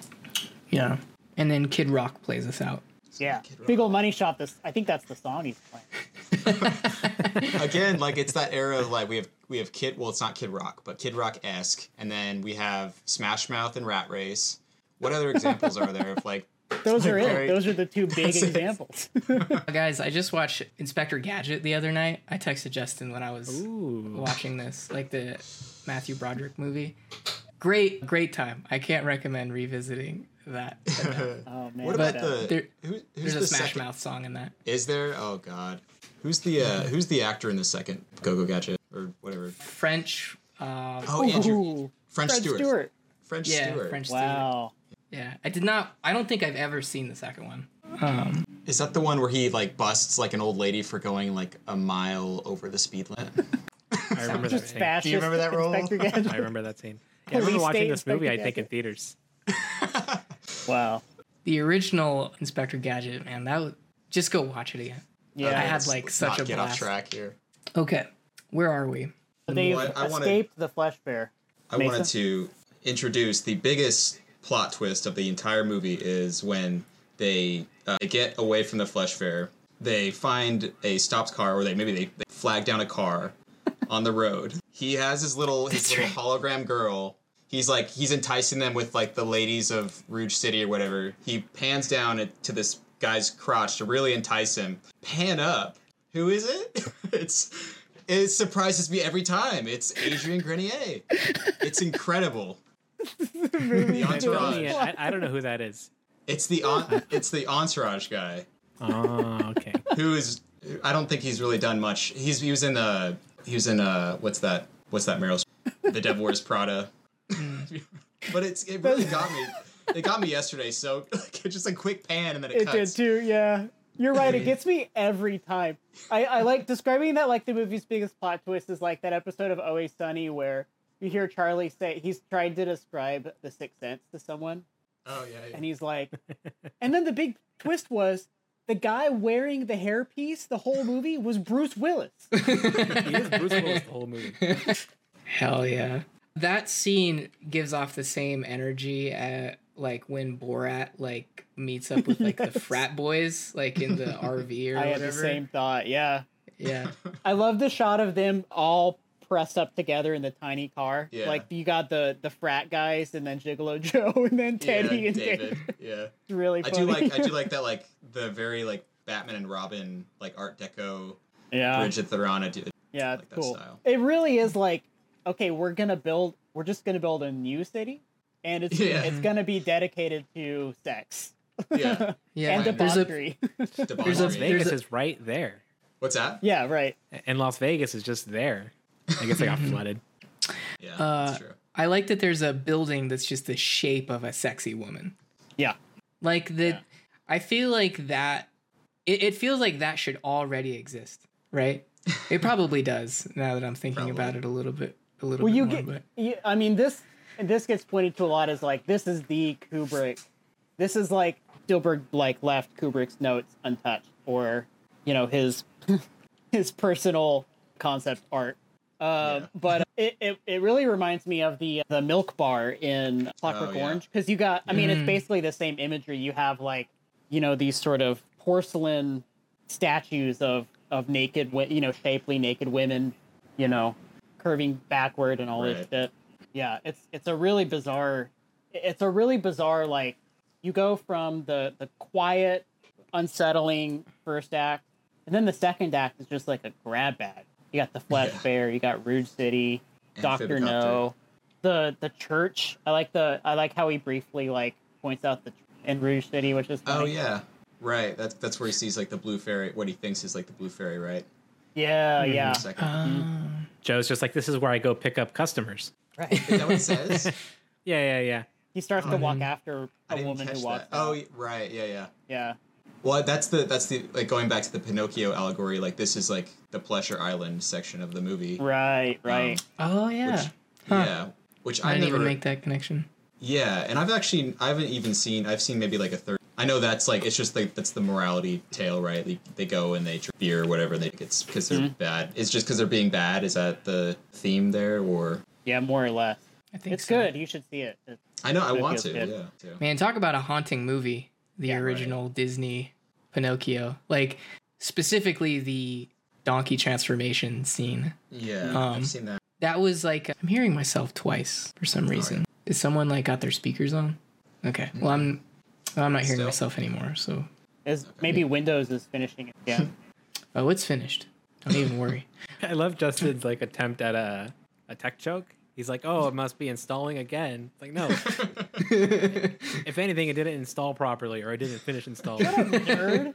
Yeah. And then Kid Rock plays us out. Yeah. Big old money shot this I think that's the song he's playing. Again, like it's that era of like we have we have Kid well it's not Kid Rock, but Kid Rock esque, and then we have Smash Mouth and Rat Race. What other examples are there of like Those are Very- it. Those are the two big examples. Guys, I just watched Inspector Gadget the other night. I texted Justin when I was Ooh. watching this, like the Matthew Broderick movie. Great, great time. I can't recommend revisiting that. Oh man. what about but, uh, the there- who, who's There's the a Smash second? Mouth song in that. Is there? Oh God, who's the uh, who's the actor in the second Go Go Gadget or whatever? French. Uh, Oh, Andrew Ooh, French Fred Stewart. Stewart. French yeah, Stewart. French. Stewart. Wow. Yeah, I did not. I don't think I've ever seen the second one. Um, Is that the one where he like busts like an old lady for going like a mile over the speed limit? I remember that scene. Do you remember that role? I remember that scene. Yeah, I remember watching this movie. I think in theaters. Wow. the original Inspector Gadget, man, that was, just go watch it again. Yeah. I had like such not a get blast. off track here. Okay, where are we? They've What I wanna- escaped the flesh fair. I Mesa? wanted to introduce the biggest plot twist of the entire movie is when they uh, get away from the flesh fair. They find a stopped car, or they maybe they, they flag down a car on the road. He has his little his little hologram girl. He's like he's enticing them with like the ladies of Rouge City or whatever. He pans down to this guy's crotch to really entice him. Pan up. Who is it? it's it surprises me every time. It's Adrian Grenier. It's incredible. the entourage. I, I don't know who that is. It's the on, it's the entourage guy Oh, okay. who is. I don't think he's really done much. He's he was in uh he was in uh what's that what's that Meryl the Devil Wears Prada. but it's it really got me. It got me yesterday. So like, just a quick pan and then it, It did too, yeah. You're right. It gets me every time. I, I like describing that like the movie's biggest plot twist is like that episode of Always Sunny where you hear Charlie say he's trying to describe the Sixth Sense to someone, Oh yeah. yeah. and he's like, and then the big twist was the guy wearing the hairpiece the whole movie was Bruce Willis. He is Bruce Willis the whole movie. Hell yeah. That scene gives off the same energy at like when Borat like meets up with like the frat boys like in the RV or whatever. I had the same thought. Yeah, Yeah. I love the shot of them all pressed up together in the tiny car. Yeah. Like you got the the frat guys and then Gigolo Joe and then Teddy yeah, and David. David. Yeah. It's really I do like I do like that like the very like Batman and Robin like Art Deco yeah. Bridget that they're. I do. Yeah, like it's that cool. style. It really is like, okay, we're gonna build. We're just gonna build a new city, and it's Yeah. it's gonna be dedicated to sex Yeah. Yeah. and there's a debauchery. There's a- Debauchery. Vegas a- is right there. What's that? Yeah, right. And Las Vegas is just there. I guess they got flooded. Yeah, Uh, that's true. I like that there's a building that's just the shape of a sexy woman. Yeah. Like that, Yeah. I feel like that. It, it feels like that should already exist, right? It probably does. Now that I'm thinking about it a little bit, a little Well, bit you more. get. but You, I mean, this this gets pointed to a lot as like this is the Kubrick. This is like Spielberg like left Kubrick's notes untouched, or you know his his personal concept art. Uh, Yeah. But it, it, it really reminds me of the the milk bar in Clockwork Oh, yeah. Orange because you got I mean Mm. it's basically the same imagery. You have like you know these sort of porcelain statues of of naked you know shapely naked women you know curving backward and all this shit. Yeah, it's it's a really bizarre. It's a really bizarre like you go from the the quiet, unsettling first act, and then the second act is just like a grab bag. You got the Flash Yeah. Fair, you got Rouge City, Doctor Know, the the church. I like the I like how he briefly like points out the in Rouge City, which is Oh yeah, right. That's that's where he sees like the blue fairy. What he thinks is like the blue fairy, right? yeah, In yeah. a second. Um, Joe's just like, this is where I go pick up customers. Right. Is that what it says? Yeah, yeah, yeah. He starts to walk after a woman who walks. that. Oh, right. Yeah, yeah. yeah. Well, that's the that's the like going back to the Pinocchio allegory. Like this is like the Pleasure Island section of the movie. Right, right. oh yeah, Which, Yeah. Which I I, didn't never even make that connection. Yeah, and I've actually I haven't even seen I've seen maybe like a third. I know that's like it's just like that's the morality tale, right? They, they go and they drink beer or whatever. They it's because they're Mm-hmm. bad. It's just because they're being bad. Is that the theme there, or yeah, more or less. I think It's so. good. You should see it. It's- I know I want to. good. Yeah. too. Man, talk about a haunting movie. The Yeah, right. original Disney Pinocchio. Like specifically the donkey transformation scene. Yeah, Um, I've seen that. That was like I'm hearing myself twice for some reason. Is someone like got their speakers on? Okay. Well, I'm well, I'm not hearing Still. myself anymore. So Is maybe Windows is finishing it. Yeah. oh, it's finished. Don't even worry. I love Justin's like attempt at a a tech joke. He's like, "Oh, it must be installing again." Like, no. if anything, it didn't install properly, or it didn't finish installing. Nerd.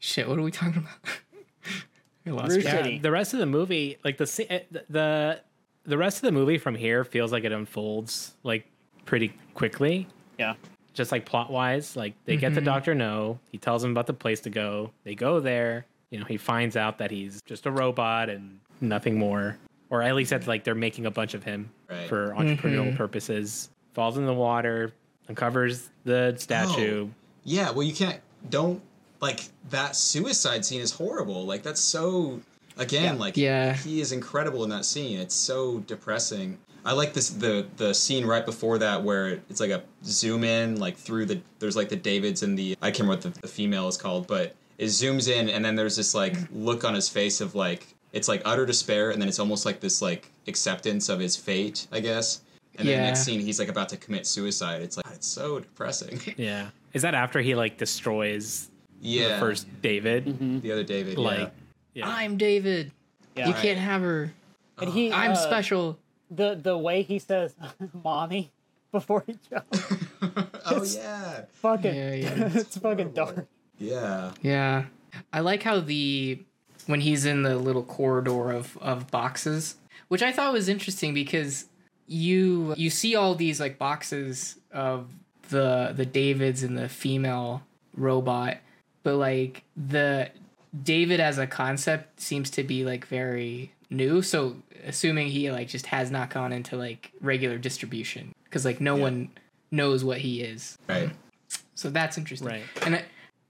Shit, what are we talking about? I lost Rouge track. City. the rest of the movie, like the eh, the the rest of the movie from here feels like it unfolds like pretty quickly. Yeah. just like plot wise like they get the doctor no he tells them about the place to go they go there you know he finds out that he's just a robot and nothing more or at least that's like they're making a bunch of him Right. for entrepreneurial mm-hmm. purposes falls in the water uncovers the statue oh, Yeah, well, you can't. Don't like that suicide scene is horrible. Like that's so. Again, like Yeah. he is incredible in that scene. It's so depressing. I like this the the scene right before that where it's like a zoom in like through the there's like the Davids and the I can't remember what the, the female is called, but it zooms in and then there's this like mm-hmm. look on his face of like it's like utter despair and then it's almost like this like acceptance of his fate, I guess. And then the next scene he's like about to commit suicide. It's like it's so depressing. yeah is that after he like destroys yeah. the first david the other David. like yeah. yeah I'm David. Yeah. You can't have her. And he I'm uh, special. The the way he says "mommy" before he jumps, Oh yeah. fucking, Yeah, yeah. it's fucking dark. Yeah. Yeah. I like how the when he's in the little corridor of of boxes, which I thought was interesting because you you see all these like boxes of the the Davids and the female robot, but like the David as a concept seems to be like very new. So assuming he like just has not gone into like regular distribution because like no one knows what he is. Right. So that's interesting. Right. And I,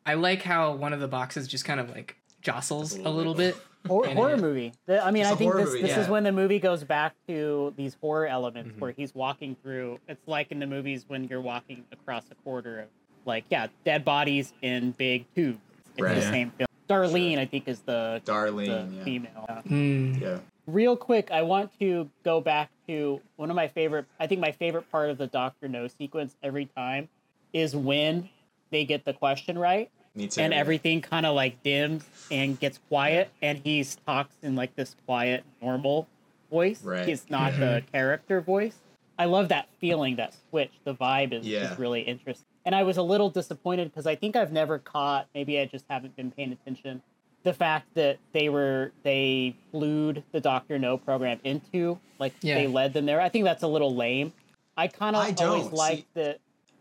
I like how one of the boxes just kind of like jostles a little little bit bit. Horror it- movie. The- I mean, It's I a think this movie, this is when the movie goes back to these horror elements where he's walking through. It's like in the movies when you're walking across a corridor of like yeah, dead bodies in big tubes. It's Right. the Yeah. same film. Darlene, I think, is the Darlene. the yeah. female. Uh, Mm, Yeah. real quick, I want to go back to one of my favorite. I think my favorite part of the Doctor Know sequence every time is when they get the question right Me too. and everything kind of like dims and gets quiet, and he talks in like this quiet, normal voice. Right. It's not the mm-hmm. character voice. I love that feeling, that switch. The vibe is, Yeah. is really interesting. And I was a little disappointed because I think I've never caught. Maybe I just haven't been paying attention. the fact that they were they glued the Doctor Know program into like Yeah. they led them there. I think that's a little lame. I kind of always like that.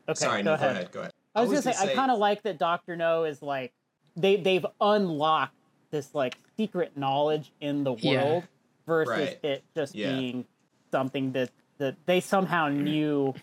Okay, Sorry, go no, ahead. go ahead. Go ahead. I was, gonna gonna say, I kind of like that Doctor Know is like they they've unlocked this like secret knowledge in the Yeah. world versus Right. it just Yeah. being something that that they somehow knew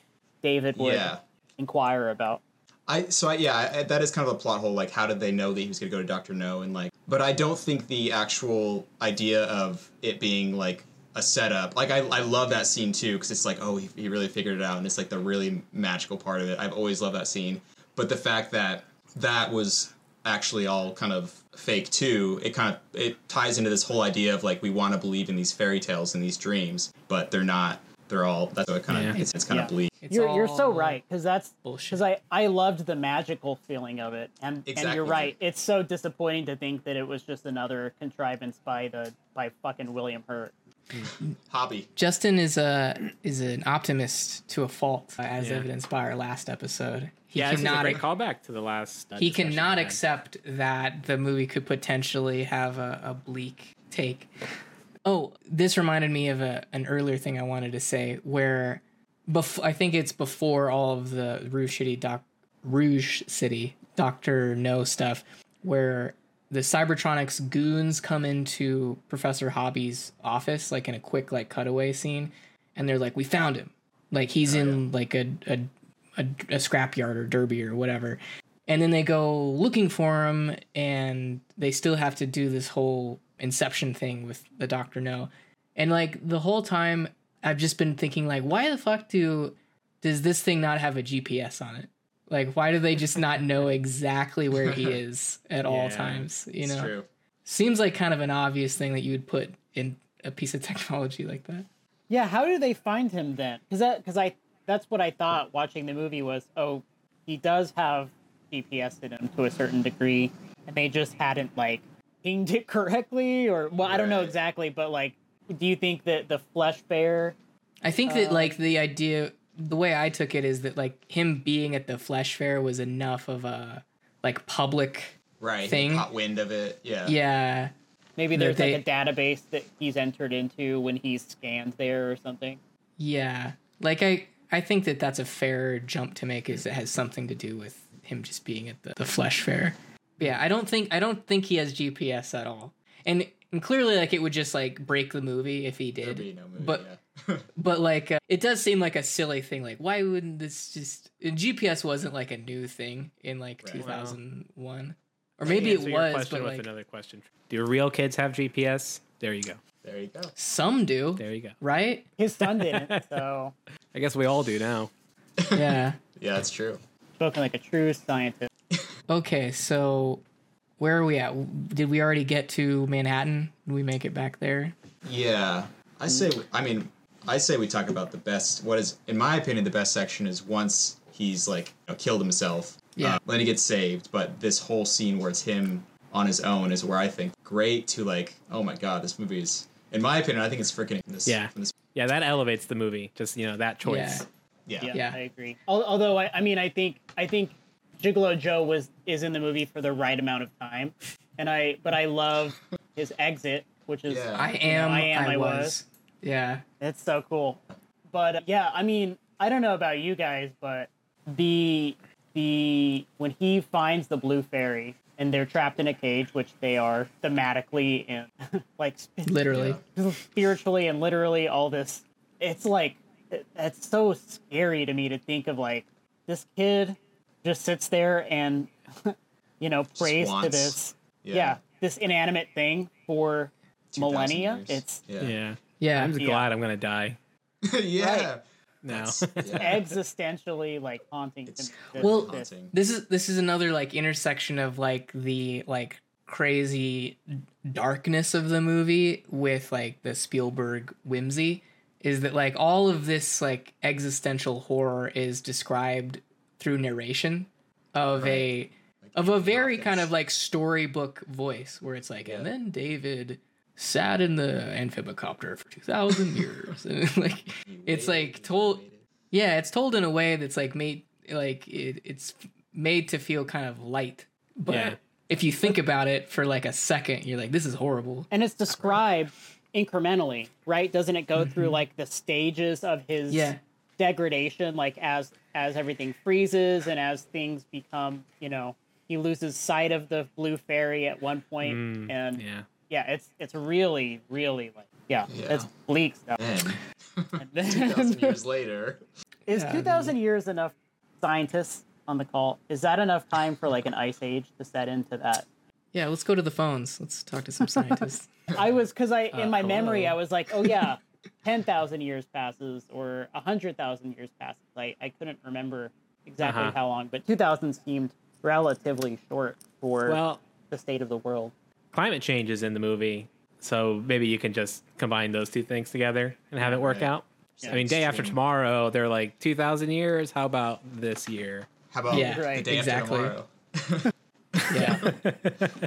David would Yeah. inquire about. I so I, yeah, I, that is kind of a plot hole. Like, how did they know that he was going to go to Doctor Know? And like, but I don't think the actual idea of it being like a setup. Like, I I love that scene too because it's like, oh, he, he really figured it out, and it's like the really magical part of it. I've always loved that scene. But the fact that that was actually all kind of fake too, it kind of it ties into this whole idea of like we want to believe in these fairy tales and these dreams, but they're not. They're all that's what it kind of it's, it's kind Yeah. of bleak. It's you're you're so right because that's bullshit. because I I loved the magical feeling of it, and and you're right. It's so disappointing to think that it was just another contrivance by the by fucking William Hurt. Hobby. Justin is a is an optimist to a fault, as Yeah. evidenced by our last episode. He yeah, this is a cannot great callback to the last. uh, he cannot accept that the movie could potentially have a, a bleak take. Oh, this reminded me of a, an earlier thing I wanted to say where bef- I think it's before all of the Rouge City doc Rouge City Doctor Know stuff where the Cybertronics goons come into Professor Hobby's office like in a quick like cutaway scene and they're like we found him. Like he's in like a a a, a scrapyard or derby or whatever. And then they go looking for him, and they still have to do this whole Inception thing with the Doctor Know. And like the whole time, I've just been thinking like, why the fuck do does this thing not have a GPS on it? Like, why do they just not know exactly where he is at all times? You know, true. seems like kind of an obvious thing that you would put in a piece of technology like that. Yeah, how do they find him then? Because that because I that's what I thought watching the movie was oh he does have GPS in him to a certain degree, and they just hadn't like pinged it correctly or well I don't know exactly, but like do you think that the flesh fair? I think that um, like the idea, the way I took it is that like him being at the Flesh Fair was enough of a like public. Right. thing. He caught wind of it. Yeah. Yeah, Maybe there's they- like a database that he's entered into when he's scanned there or something. yeah. Like I, I think that that's a fair jump to make. Is it has something to do with him just being at the, the Flesh Fair. Yeah, I don't think I don't think he has GPS at all, and and clearly like it would just like break the movie if he did. be no movie. but yeah. but like uh, it does seem like a silly thing like why wouldn't this just and gps wasn't like a new thing in like Right. 2001 or maybe it was question but with like another question. Do real kids have GPS? There you go. there you go. some do There you go. right His son didn't, so I guess we all do now. yeah Yeah, that's true. spoken like a true scientist. okay so where are we at did we already get to manhattan did we make it back there Yeah, I say. I mean, I say we talk about the best. What is, in my opinion, the best section is once he's like you know, killed himself. Yeah. Uh, then he gets saved. But this whole scene where it's him on his own is where I think great to like. Oh my god, this movie is. In my opinion, I think it's freaking. This, Yeah. from this, Yeah, that elevates the movie. Just you know that choice. Yeah. yeah. Yeah, Yeah. I agree. Although I, I mean, I think I think Gigolo Joe was is in the movie for the right amount of time, and I but I love his exit, which is Yeah. i you know, am I am I, was. was yeah It's so cool. But uh, yeah, I mean, I don't know about you guys, but the the when he finds the blue fairy and they're trapped in a cage, which they are thematically and like literally spiritually and literally all this it's like it- it's so scary to me to think of like this kid just sits there and you know prays to this Yeah. yeah. this inanimate thing for millennia years. it's Yeah. Yeah. yeah I'm just Yeah. glad I'm gonna die yeah. Now. yeah. existentially like haunting to It's me. This- Well, this- haunting. this is this is another like intersection of like the like crazy darkness of the movie with like the Spielberg whimsy is that like all of this like existential horror is described through narration of a of a very kind of like storybook voice where it's like and then David sat in the amphibicopter for 2000 years and like it's like told yeah, it's told in a way that's like made like it, it's made to feel kind of light, but Yeah. if you think about it for like a second, you're like, this is horrible. and it's described incrementally, right? Doesn't it go through like the stages of his Yeah. degradation, like as as everything freezes and as things become, you know, he loses sight of the blue fairy at one point, Mm, and yeah. Yeah, it's it's really really like yeah, Yeah. it's bleak stuff. And And then- 2,000 years later. Is Yeah, two thousand years enough scientists on the call? Is that enough time for like an ice age to set into that? Yeah, let's go to the phones. Let's talk to some scientists. I was because I in Uh, my memory. I was like, oh yeah, ten thousand years passes or hundred thousand years passes. I I couldn't remember exactly Uh-huh. how long, but two thousand seemed relatively short for Well, the state of the world. Climate change is in the movie, so maybe you can just combine those two things together and have it work Right. out. I mean, day after tomorrow, they're like 2,000 years. How about this year? How about Yeah, the right, day exactly. after tomorrow? yeah.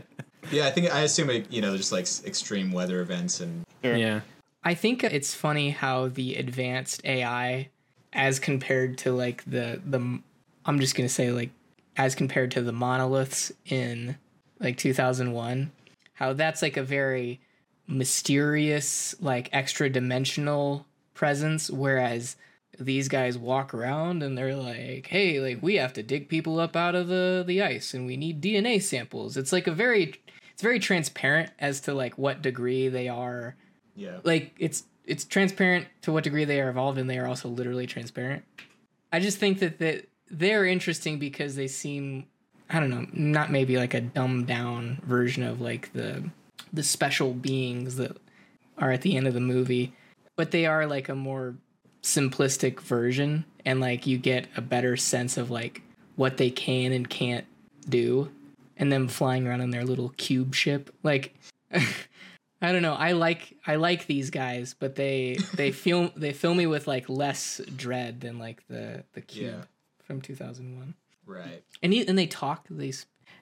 Yeah, I think I assume it, you know just like extreme weather events and Sure. Yeah. I think it's funny how the advanced AI, as compared to like the the, I'm just gonna say like, as compared to the monoliths in like 2001, how that's like a very mysterious, like extra dimensional presence, whereas these guys walk around and they're like, "Hey, like we have to dig people up out of the the ice, and we need DNA samples." It's like a very, it's very transparent as to like what degree they are yeah. like it's it's transparent to what degree they are evolved and they are also literally transparent i just think that that they're interesting because they seem i don't know not maybe like a dumbed down version of like the the special beings that are at the end of the movie but they are like a more simplistic version and like you get a better sense of like what they can and can't do and them flying around in their little cube ship like I don't know. I like I like these guys, but they they feel they fill me with like less dread than like the the cube Yeah. from 2001. Right. And he, and they talk. They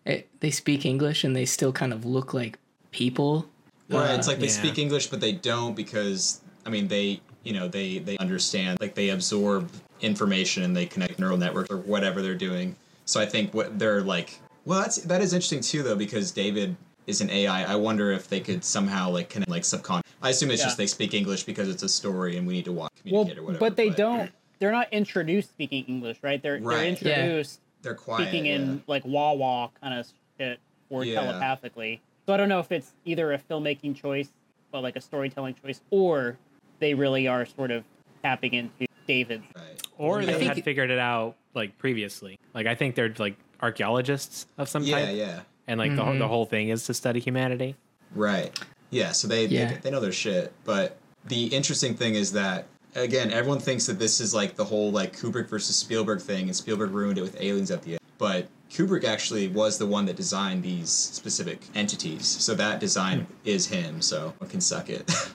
eh, they speak English and they still kind of look like people. Right. Uh, it's like they yeah. speak English, but they don't because I mean they you know they they understand like they absorb information and they connect neural networks or whatever they're doing. So I think what they're like. Well, that's that is interesting too though because David is an AI. I wonder if they could somehow like connect like subconscious. I assume it's Yeah. just they speak English because it's a story and we need to watch Well, communicate or whatever. but they don't. They're not introduced speaking English, right? They're Right. they're Yeah. introduced They're quiet. speaking yeah. in like wah wah kind of shit or Yeah. telepathically. So I don't know if it's either a filmmaking choice, but like a storytelling choice, or they really are sort of tapping into David's. Right. Or I they think- had figured it out like previously. Like I think they're like archaeologists of some Yeah, type, yeah. Yeah. And like the, the mm-hmm. whole thing is to study humanity. Right. Yeah, so they, Yeah. they they know their shit. But the interesting thing is that again, everyone thinks that this is like the whole like Kubrick versus Spielberg thing, and Spielberg ruined it with aliens at the end. But Kubrick actually was the one that designed these specific entities, so that design is him. So one can suck it.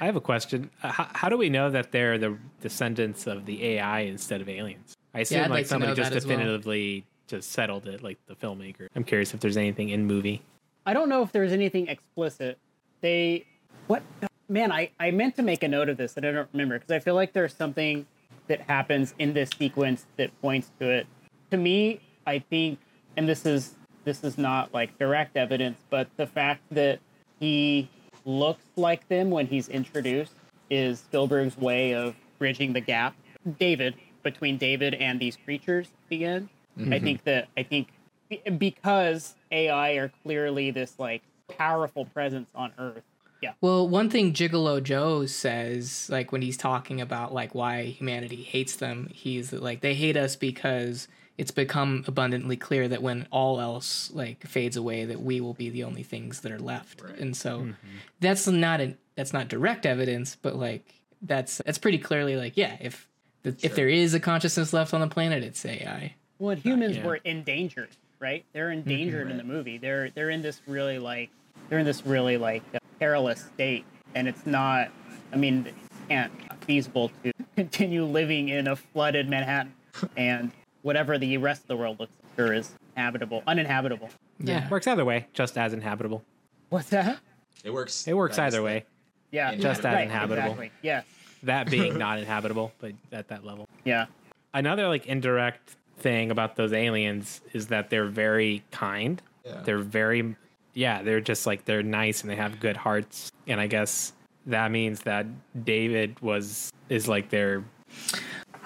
I have a question. Uh, how, how do we know that they're the descendants of the AI instead of aliens? I assume I'd like, like somebody just that as well. definitively just settled it, like the filmmaker. I'm curious if there's anything in movie. I don't know if there's anything explicit. They what man, I I meant to make a note of this and I don't remember because I feel like there's something that happens in this sequence that points to it. To me, I think and this is this is not like direct evidence, but the fact that he looks like them when he's introduced is Spielberg's way of bridging the gap. David between David and these creatures at the end. I mm-hmm. think that I think because AI are clearly this like powerful presence on Earth. Yeah. Well, one thing Gigolo Joe says, like when he's talking about like why humanity hates them, he's like they hate us because it's become abundantly clear that when all else like fades away, that we will be the only things that are left. And so that's not an that's not direct evidence, but like that's that's pretty clearly like yeah, if the, if there is a consciousness left on the planet, it's AI. Well, humans yeah. were endangered, right? They're endangered in the movie. They're they're in this really like they're in this really like uh, perilous state, and it's not. I mean, it can't feasible to continue living in a flooded Manhattan and whatever the rest of the world looks sure is habitable, uninhabitable. Yeah. Works either way, just as inhabitable. What's that? it works. It works either way. Yeah, Just as right, inhabitable. Exactly. Yes. That being not inhabitable, but at that level. Yeah. Another like indirect thing about those aliens is that they're very kind. Yeah. They're very, yeah, they're just like they're nice and they have good hearts. And I guess that means that David was is like their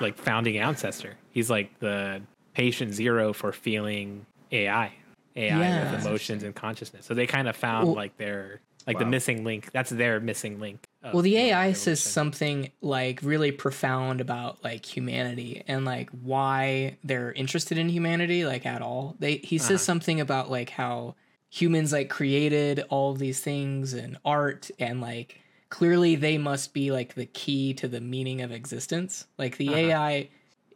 like founding ancestor. He's like the patient zero for feeling AI, AI Yeah. with emotions and consciousness. So they kind of found Well- like their like the missing link. That's their missing link. of Well, the human AI says something like really profound about like humanity and like why they're interested in humanity, like at all. They he says uh-huh. something about like how humans like created all of these things and art and like clearly they must be like the key to the meaning of existence. Like the uh-huh. AI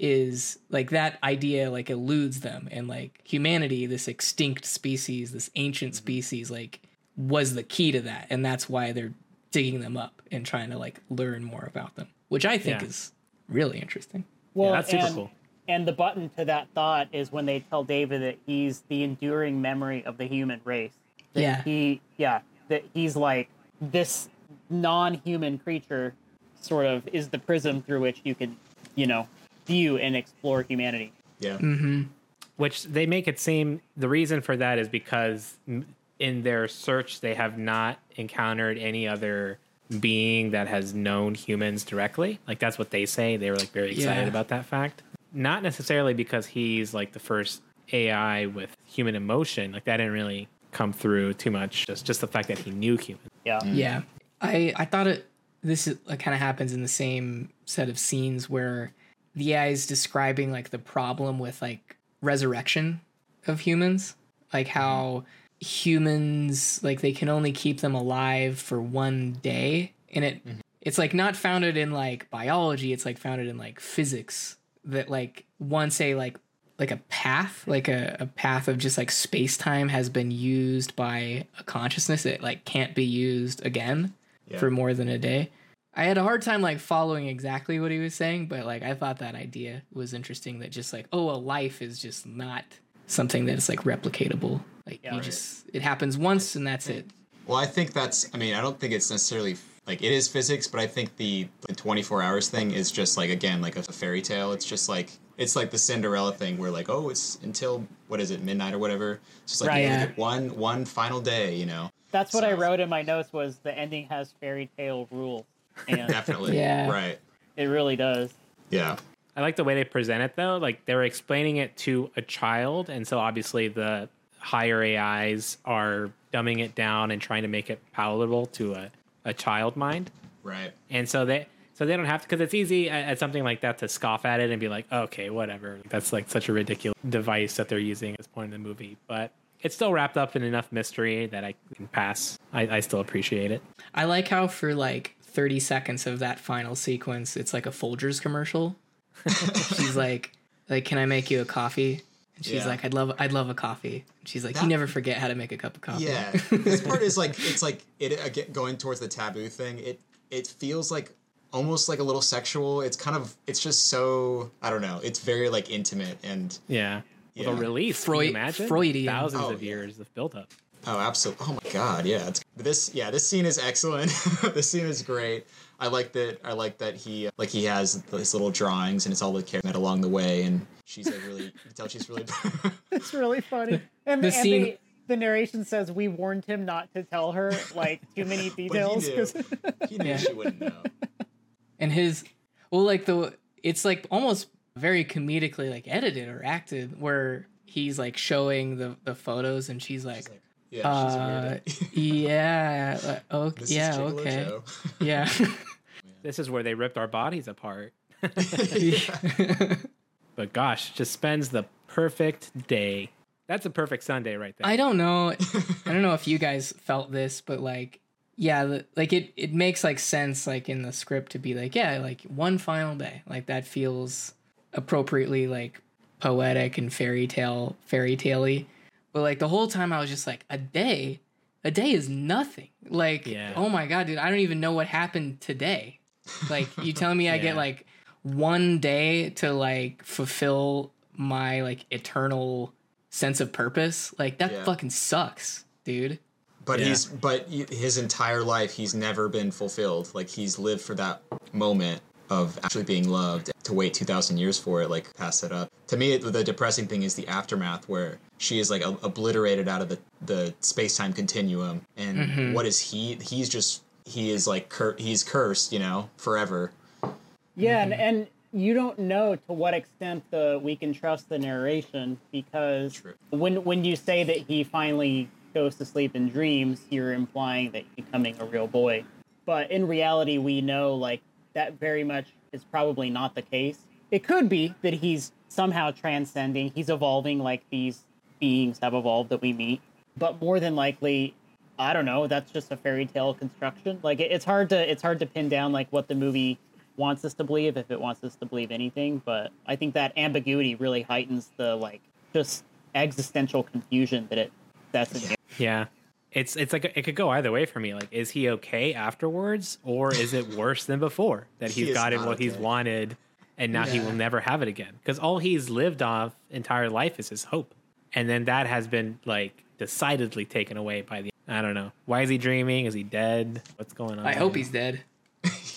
is like that idea like eludes them and like humanity this extinct species this ancient mm-hmm. species like was the key to that and that's why they're digging them up and trying to like learn more about them which i think Yeah. is really interesting Well, that's super and, cool. And the button to that thought is when they tell David that he's the enduring memory of the human race. That Yeah. He, yeah, that he's like this non-human creature, sort of, is the prism through which you can, you know, view and explore humanity. Yeah. Mm-hmm. which they make it seem the reason for that is because in their search they have not encountered any other being that has known humans directly like that's what they say they were like very excited Yeah. about that fact not necessarily because he's like the first ai with human emotion like that didn't really come through too much just just the fact that he knew humans. Yeah. Mm. yeah. I i thought it this is, like, kind of happens in the same set of scenes where the AI is describing like the problem with like resurrection of humans, like how humans like they can only keep them alive for one day, and it mm-hmm. it's like not founded in like biology. It's like founded in like physics that like once a like like a path like a, a path of just like space time has been used by a consciousness it like can't be used again Yeah. for more than a day i had a hard time like following exactly what he was saying but like i thought that idea was interesting that just like oh a life is just not something that is like replicatable like you right. just it happens once and that's it Well, I think that's. I mean, I don't think it's necessarily like it is physics, but I think the the 24 hours thing is just like again like a fairy tale. It's just like it's like the Cinderella thing where like oh it's until what is it midnight or whatever. It's just like Right. you only Yeah. one one final day, you know. That's what I wrote in my notes was the ending has fairy tale rules. And Definitely. Yeah. Right. it really does. Yeah. I like the way they present it though. Like they were explaining it to a child, and so obviously the higher AIs are dumbing it down and trying to make it palatable to a, a child mind. Right. And so they so they don't have to because it's easy at, at something like that to scoff at it and be like, okay, whatever. That's like such a ridiculous device that they're using at this point in the movie. But it's still wrapped up in enough mystery that I can pass. I, I still appreciate it. i like how for like 30 seconds of that final sequence it's like a folgers commercial she's like like can i make you a coffee and she's Yeah. like i'd love i'd love a coffee and she's like That- you never forget how to make a cup of coffee Yeah. this part is like it's like it again going towards the taboo thing. It it feels like almost like a little sexual. It's kind of it's just so I don't know. It's very like intimate and Yeah. With Yeah. a release, Freud- Freud, can you imagine Freudian. thousands Oh, of yeah. years of build up. Oh, absolutely! Oh my God, yeah. It's this. Yeah, this scene is excellent. this scene is great. I like that. I like that he like he has his little drawings and it's all the characters met along the way, and she's like really. You can tell she's really. It's really funny. And, The and scene- the, the narration says we warned him not to tell her like too many but he details. knew. 'cause- He knew she wouldn't know. and his well like the it's like almost very comedically like edited or acted where he's like showing the the photos and she's like, Like, yeah, she's uh yeah okay This yeah Gigolo okay Joe. yeah This is where they ripped our bodies apart. But gosh, just spends the perfect day. That's a perfect Sunday right there. I don't know. I don't know if you guys felt this, but like, yeah, like it it makes like sense like in the script to be like, yeah, like one final day, like that feels appropriately like poetic and fairy tale fairy taley. But like the whole time I was just like, a day, a day is nothing. Like, Yeah. oh my god, dude, I don't even know what happened today. Like you tell me I Yeah. get like one day to like fulfill my like eternal sense of purpose. Like that Yeah. fucking sucks, dude. But Yeah. he's but his entire life he's never been fulfilled. Like he's lived for that moment of actually being loved. to wait 2000 years for it like pass it up to me the depressing thing is the aftermath where she is like obliterated out of the the space-time continuum and mm-hmm. what is he he's just he is like cur- he's cursed you know forever Yeah, and, and you don't know to what extent the we can trust the narration because True. when when you say that he finally goes to sleep in dreams, you're implying that he's becoming a real boy. But in reality, we know like that very much is probably not the case. It could be that he's somehow transcending, he's evolving like these beings have evolved that we meet. But more than likely, I don't know. That's just a fairy tale construction. Like it, it's hard to it's hard to pin down like what the movie wants us to believe if it wants us to believe anything. But I think that ambiguity really heightens the like just existential confusion that it that's in. Yeah. It's it's like it could go either way for me. Like, is he okay afterwards, or is it worse than before that he's is gotten not what he's wanted, and now he will never have it again? Because all he's lived off entire life is his hope, and then that has been like decidedly taken away by the. I don't know. Why is he dreaming? Is he dead? What's going on? I hope he's dead.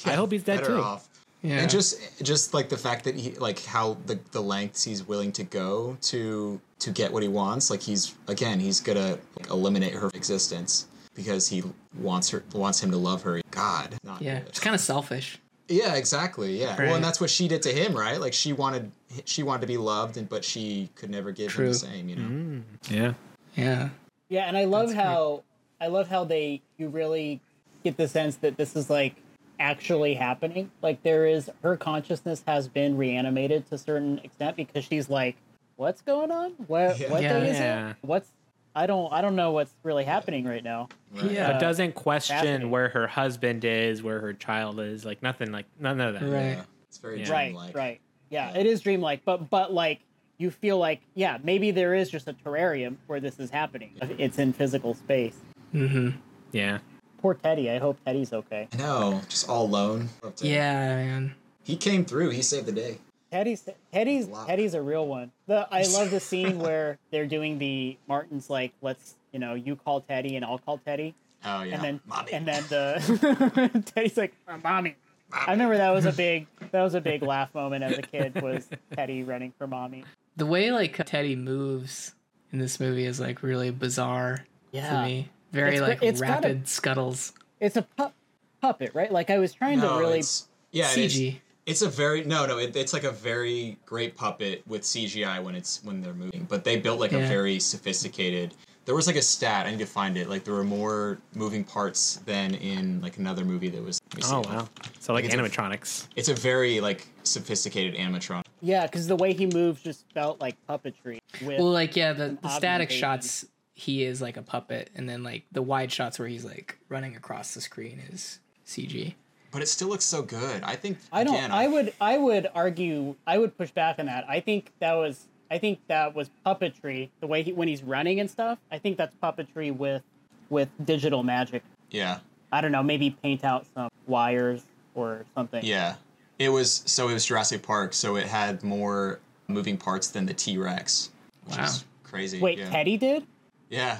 I hope he's dead better too. off Yeah. and just just like the fact that he like how the the lengths he's willing to go to to get what he wants like he's again he's gonna like, eliminate her existence because he wants her wants him to love her god not yeah, good. it's kind of selfish. yeah exactly yeah well and that's what she did to him right like she wanted she wanted to be loved and but she could never give him the same you know mm. Yeah. Yeah. Yeah, and I love That's how I love how they you really get the sense that this is like actually happening. Like there is her consciousness has been reanimated to a certain extent because she's like, "What's going on? What Yeah. what Yeah. day is Yeah. it? What's I don't I don't know what's really happening right now." Yeah. But doesn't question where her husband is, where her child is, like nothing, like none of that. Right. yeah it's very Yeah. Right, dreamlike right. Yeah, Yeah. it is dreamlike, but but like you feel like yeah, maybe there is just a terrarium where this is happening. It's in physical space. Mm-hmm. Yeah. Poor Teddy. I hope Teddy's okay. I know just all alone Yeah, man. he came through he saved the day Teddy's Teddy's Wow. Teddy's a real one. The I love the scene where they're doing the Martin's like, let's you know, you call Teddy and I'll call Teddy, oh yeah and then Mommy. and then the Teddy's like, "Uh, mommy. I remember that was a big that was a big laugh moment as a kid was Teddy running for mommy. The way like Teddy moves in this movie is like really bizarre Yeah. to me. Very It's like gr- it's gotta- rapid scuttles. It's a pup puppet, right? Like I was trying no, to really it's, yeah it's- CG. It's a very no no. It, it's like a very great puppet with CGI when it's when they're moving. But they built like a very sophisticated. There was like a stat. I need to find it. Like there were more moving parts than in like another movie that was. let me see. Oh wow. So like It's a- animatronics. It's a very like sophisticated animatron. Yeah, because the way he moves just felt like puppetry. With Well, like yeah, the, the static shots he is like a puppet, and then like the wide shots where he's like running across the screen is CG. But it still looks so good. I think. I don't. Again, I would. I would argue. I would push back on that. I think that was. I think that was puppetry. The way he when he's running and stuff. I think that's puppetry with, with digital magic. Yeah. I don't know. Maybe paint out some wires or something. Yeah. It was so it was Jurassic Park, so it had more moving parts than the T Rex. Which Wow. is crazy. Wait, yeah. Teddy did. Yeah.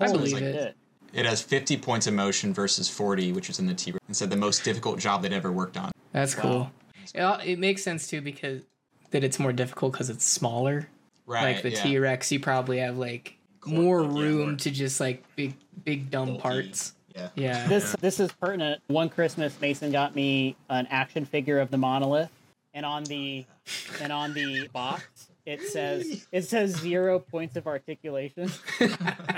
I Holy believe it. It has 50 points of motion versus 40, which is in the T Rex. And said the most difficult job they'd ever worked on. That's cool. It, it makes sense too because that it's more difficult because it's smaller. Right. like the yeah. T Rex, you probably have like Cor- more yeah, room more to just like big, big dumb bulky. parts. Yeah. Yeah. This this is pertinent. One Christmas, Mason got me an action figure of the monolith, and on the and on the box it says it says zero points of articulation.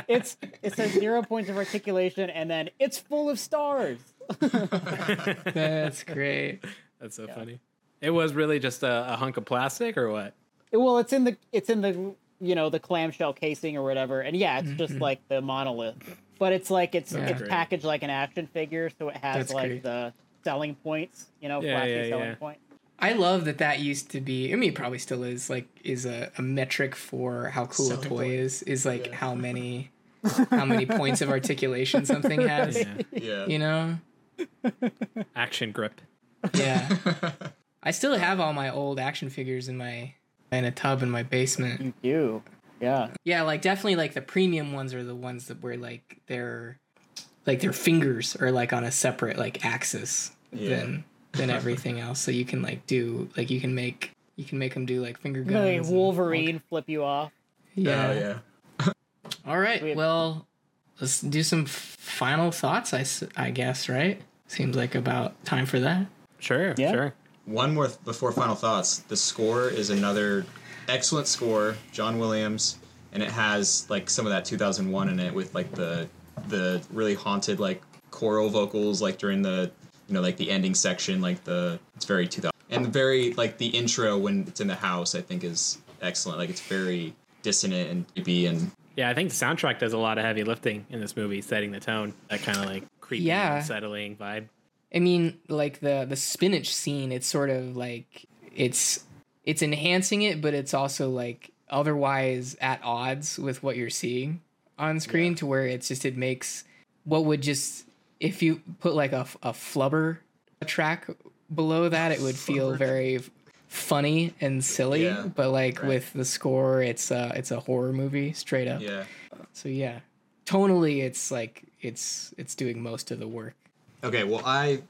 it's it says zero points of articulation, and then it's full of stars. That's great. That's so funny. It was really just a, a hunk of plastic or what? Well, it's in the it's in the you know the clamshell casing or whatever, and yeah, it's Mm-hmm. just like the monolith, but it's like it's Yeah. it's packaged like an action figure, so it has That's like great. the selling points, you know, Yeah, flashy yeah, selling yeah. Point. I love that that used to be. I mean, it probably still is. Like, is a, a metric for how cool Selling a toy point. is. Is like how many, how many points of articulation something has. Yeah. Yeah. You know? Action grip. Yeah. I still have all my old action figures in my in a tub in my basement. You yeah. Yeah, like definitely like the premium ones are the ones that where like their like their fingers are like on a separate like axis Yeah. than than everything else. So you can like do like you can make you can make them do like finger guns. Like and- Wolverine flip you off. Yeah. Oh yeah. All right. We have- Well, let's do some final thoughts. I I guess right. Seems like about time for that. Sure, Yeah. sure. One more th- before final thoughts. The score is another excellent score, John Williams, and it has like some of that 2001 in it with like the the really haunted like choral vocals like during the you know like the ending section like the it's very 2000 and very like the intro when it's in the house I think is excellent. Like it's very dissonant and creepy and Yeah, I think the soundtrack does a lot of heavy lifting in this movie, setting the tone. That kind of like creepy, Yeah. unsettling vibe. I mean, like the the spinach scene. It's sort of like it's it's enhancing it, but it's also like otherwise at odds with what you're seeing on screen. To where it's just it makes what would just if you put like a, a flubber track below that, it would feel very funny and silly. Yeah, but like right. with the score, it's uh it's a horror movie straight up. yeah. So yeah, tonally, it's like it's it's doing most of the work. Okay, well, I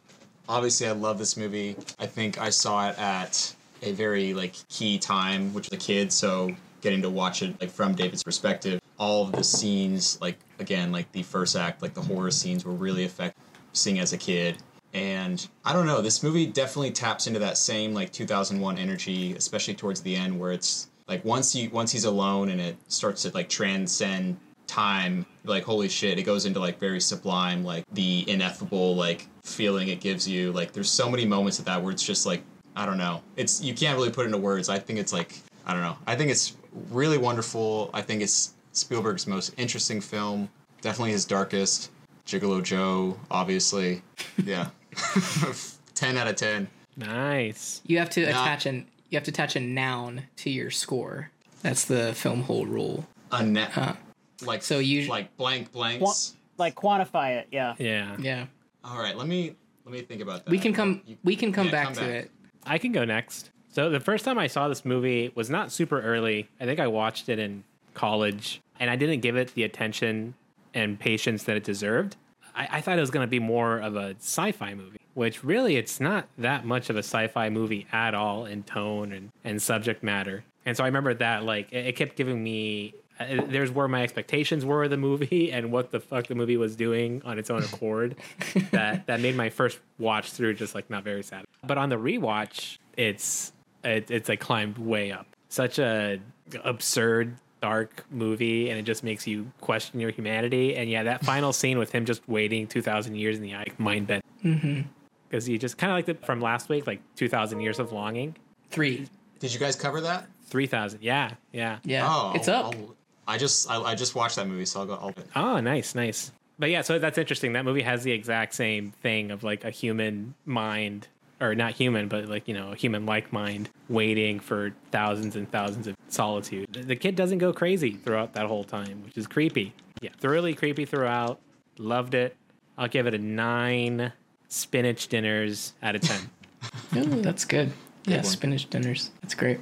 obviously I love this movie. I think I saw it at a very like key time, which was a kid. So getting to watch it like from David's perspective, all of the scenes, like again, like the first act, like the horror scenes, were really effective. Seeing as a kid, and I don't know, this movie definitely taps into that same like 2001 energy, especially towards the end, where it's like once you once he's alone and it starts to like transcend time like holy shit it goes into like very sublime like the ineffable like feeling it gives you. Like there's so many moments of that where it's just like i don't know. It's you can't really put into words. I think it's like i don't know. I think it's really wonderful. I think it's spielberg's most interesting film definitely his darkest gigolo joe obviously yeah 10 out of 10 Nice. You have to Now- attach an you have to attach a noun to your score. That's the film hole rule. a net like So you- like blank blanks Qua- like quantify it, yeah. Yeah. Yeah. all right let me let me think about that We can come You- we can come yeah, back come to back. it. I can go next. So the first time I saw this movie was not super early. I think I watched it in college, and I didn't give it the attention and patience that it deserved. I, I thought it was going to be more of a sci-fi movie, which really it's not that much of a sci-fi movie at all in tone and, and subject matter. And so I remember that like it, it kept giving me. Uh, there's where my expectations were of the movie and what the fuck the movie was doing on its own accord. that that made my first watch through just like not very sad. But on the rewatch, it's it, it's like climbed way up. Such a absurd, dark movie, and it just makes you question your humanity. And yeah, that final scene with him just waiting two thousand years in the eye, mind bent. Mm-hmm. Because he just kind of like the from last week, like two thousand years of longing. 3. did you guys cover that Three thousand, yeah, yeah. Yeah. Oh, it's up. I'll- I just I, I just watched that movie, so I'll go. I'll, Oh, nice, nice. But yeah, so that's interesting. That movie has the exact same thing of like a human mind, or not human, but like, you know, a human like mind waiting for thousands and thousands of solitude. The- The kid doesn't go crazy throughout that whole time, which is creepy. Yeah, thoroughly creepy throughout. Loved it. I'll give it a nine spinach dinners out of 10. Ooh, that's good. Yeah, one. spinach dinners. That's great.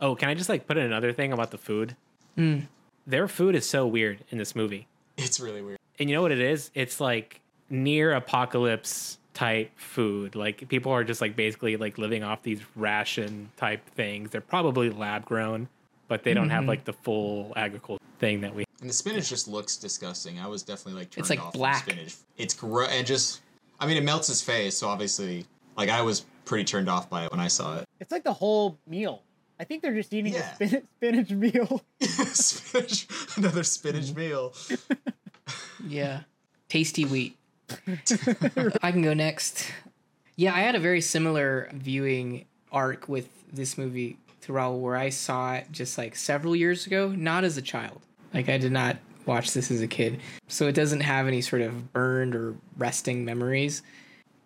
oh, can I just like put in another thing about the food? Hmm. Their food is so weird in this movie. it's really weird. and you know what it is? It's like near apocalypse type food. Like people are just like basically like living off these ration type things. They're probably lab grown, but they don't have like the full agriculture thing that we. And the spinach just looks disgusting. I was definitely like turned It's, like, off black. from spinach. It's gross and just. I mean, it melts his face, so obviously, like I was pretty turned off by it when I saw it. It's like the whole meal. I think they're just eating Yeah. a spinach, spinach meal. spinach, another spinach Mm-hmm. meal. Yeah. Tasty wheat. I can go next. Yeah, I had a very similar viewing arc with this movie to Raul where I saw it just like several years ago, not as a child. Like I did not watch this as a kid. So it doesn't have any sort of burned or resting memories.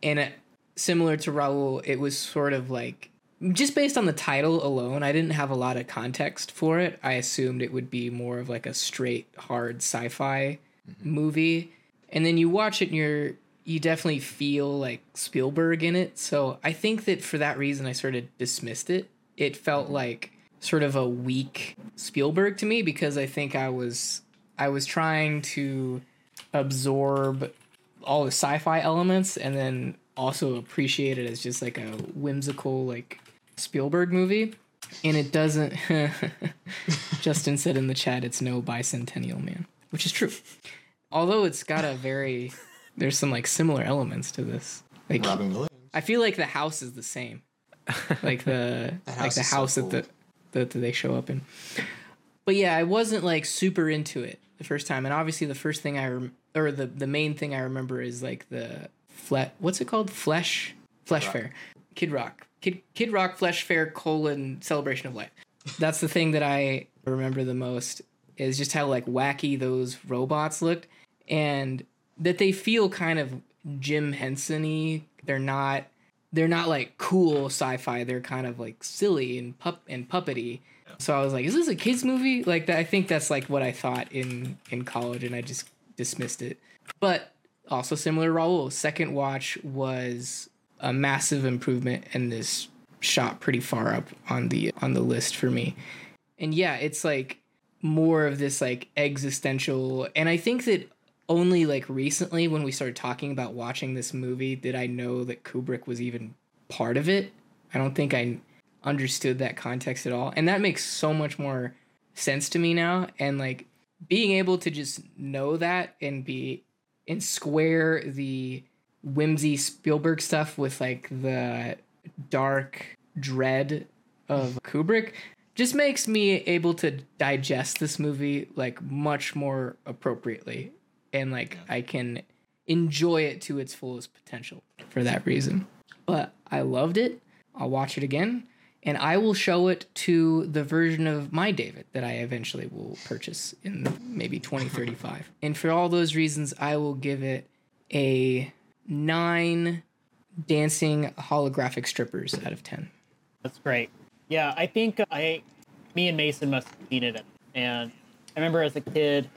And it, similar to Raul, it was sort of like just based on the title alone, I didn't have a lot of context for it. I assumed it would be more of like a straight hard sci-fi mm-hmm. movie. And then you watch it and you're you definitely feel like Spielberg in it. So I think that for that reason I sort of dismissed it. It felt like sort of a weak Spielberg to me because I think I was I was trying to absorb all the sci-fi elements and then also appreciate it as just like a whimsical like Spielberg movie. And it doesn't Justin said in the chat it's no bicentennial man, which is true. Although it's got a very there's some like similar elements to this. Like Robin Williams. I feel like the house is the same. Like the That like the is so house cool. that the that they show up in. But yeah, I wasn't like super into it the first time, and obviously the first thing I rem- or the the main thing I remember is like the fle- what's it called flesh flesh fair Kid Rock Kid Kid Rock Flesh Fair colon Celebration of Life. That's the thing that I remember the most is just how like wacky those robots looked and that they feel kind of Jim Henson-y. They're not they're not like cool sci-fi. They're kind of like silly and pup and puppety. So I was like, is this a kids movie? Like that I think that's like what I thought in in college and I just dismissed it. But also similar Raul, second watch was a massive improvement and this shot pretty far up on the on the list for me. And yeah, it's like more of this like existential and I think that only like recently when we started talking about watching this movie did I know that Kubrick was even part of it. I don't think I understood that context at all. And that makes so much more sense to me now and like being able to just know that and be and square the whimsy Spielberg stuff with like the dark dread of Kubrick just makes me able to digest this movie like much more appropriately and like I can enjoy it to its fullest potential for that reason. But I loved it. I'll watch it again and I will show it to the version of my David that I eventually will purchase in maybe 2035. and for all those reasons, I will give it a 9 dancing holographic strippers out of 10. That's great. Yeah, I think uh, I, me and Mason must have seen it, and I remember as a kid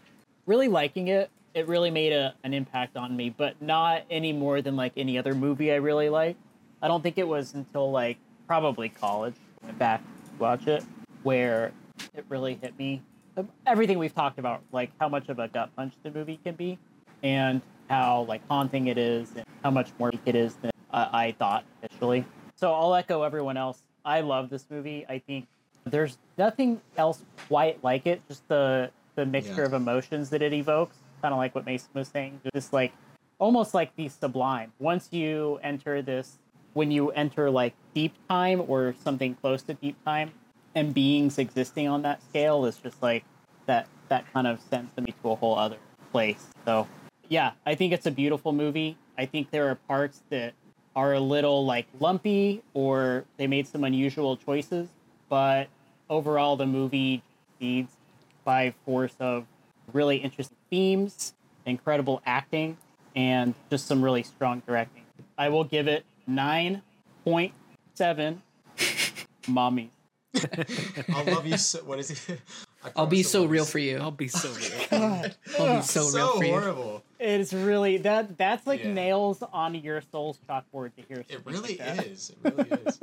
really liking it. It really made a, an impact on me, but not any more than like any other movie I really liked. I don't think it was until like probably college went back to watch it where it really hit me. Everything we've talked about, like how much of a gut punch the movie can be, and how like haunting it is, and how much more it is than uh, I thought initially. So I'll echo everyone else. I love this movie. I think there's nothing else quite like it. Just the the mixture Yeah. of emotions that it evokes, kind of like what Mason was saying. Just like almost like the sublime. Once you enter this, when you enter like deep time or something close to deep time, and beings existing on that scale is just like that. That kind of sends me to a whole other place. So yeah, I think it's a beautiful movie. I think there are parts that are a little like lumpy or they made some unusual choices, but overall the movie succeeds by force of really interesting themes, incredible acting, and just some really strong directing. I will give it 9.7 mommy. I'll love you so. What is it? I I'll be so real for you. I'll be so real. God, I'll be so, so real for you. horrible. it's really that that's like Yeah. nails on your soul's chalkboard to hear. It really like that. is. It really is.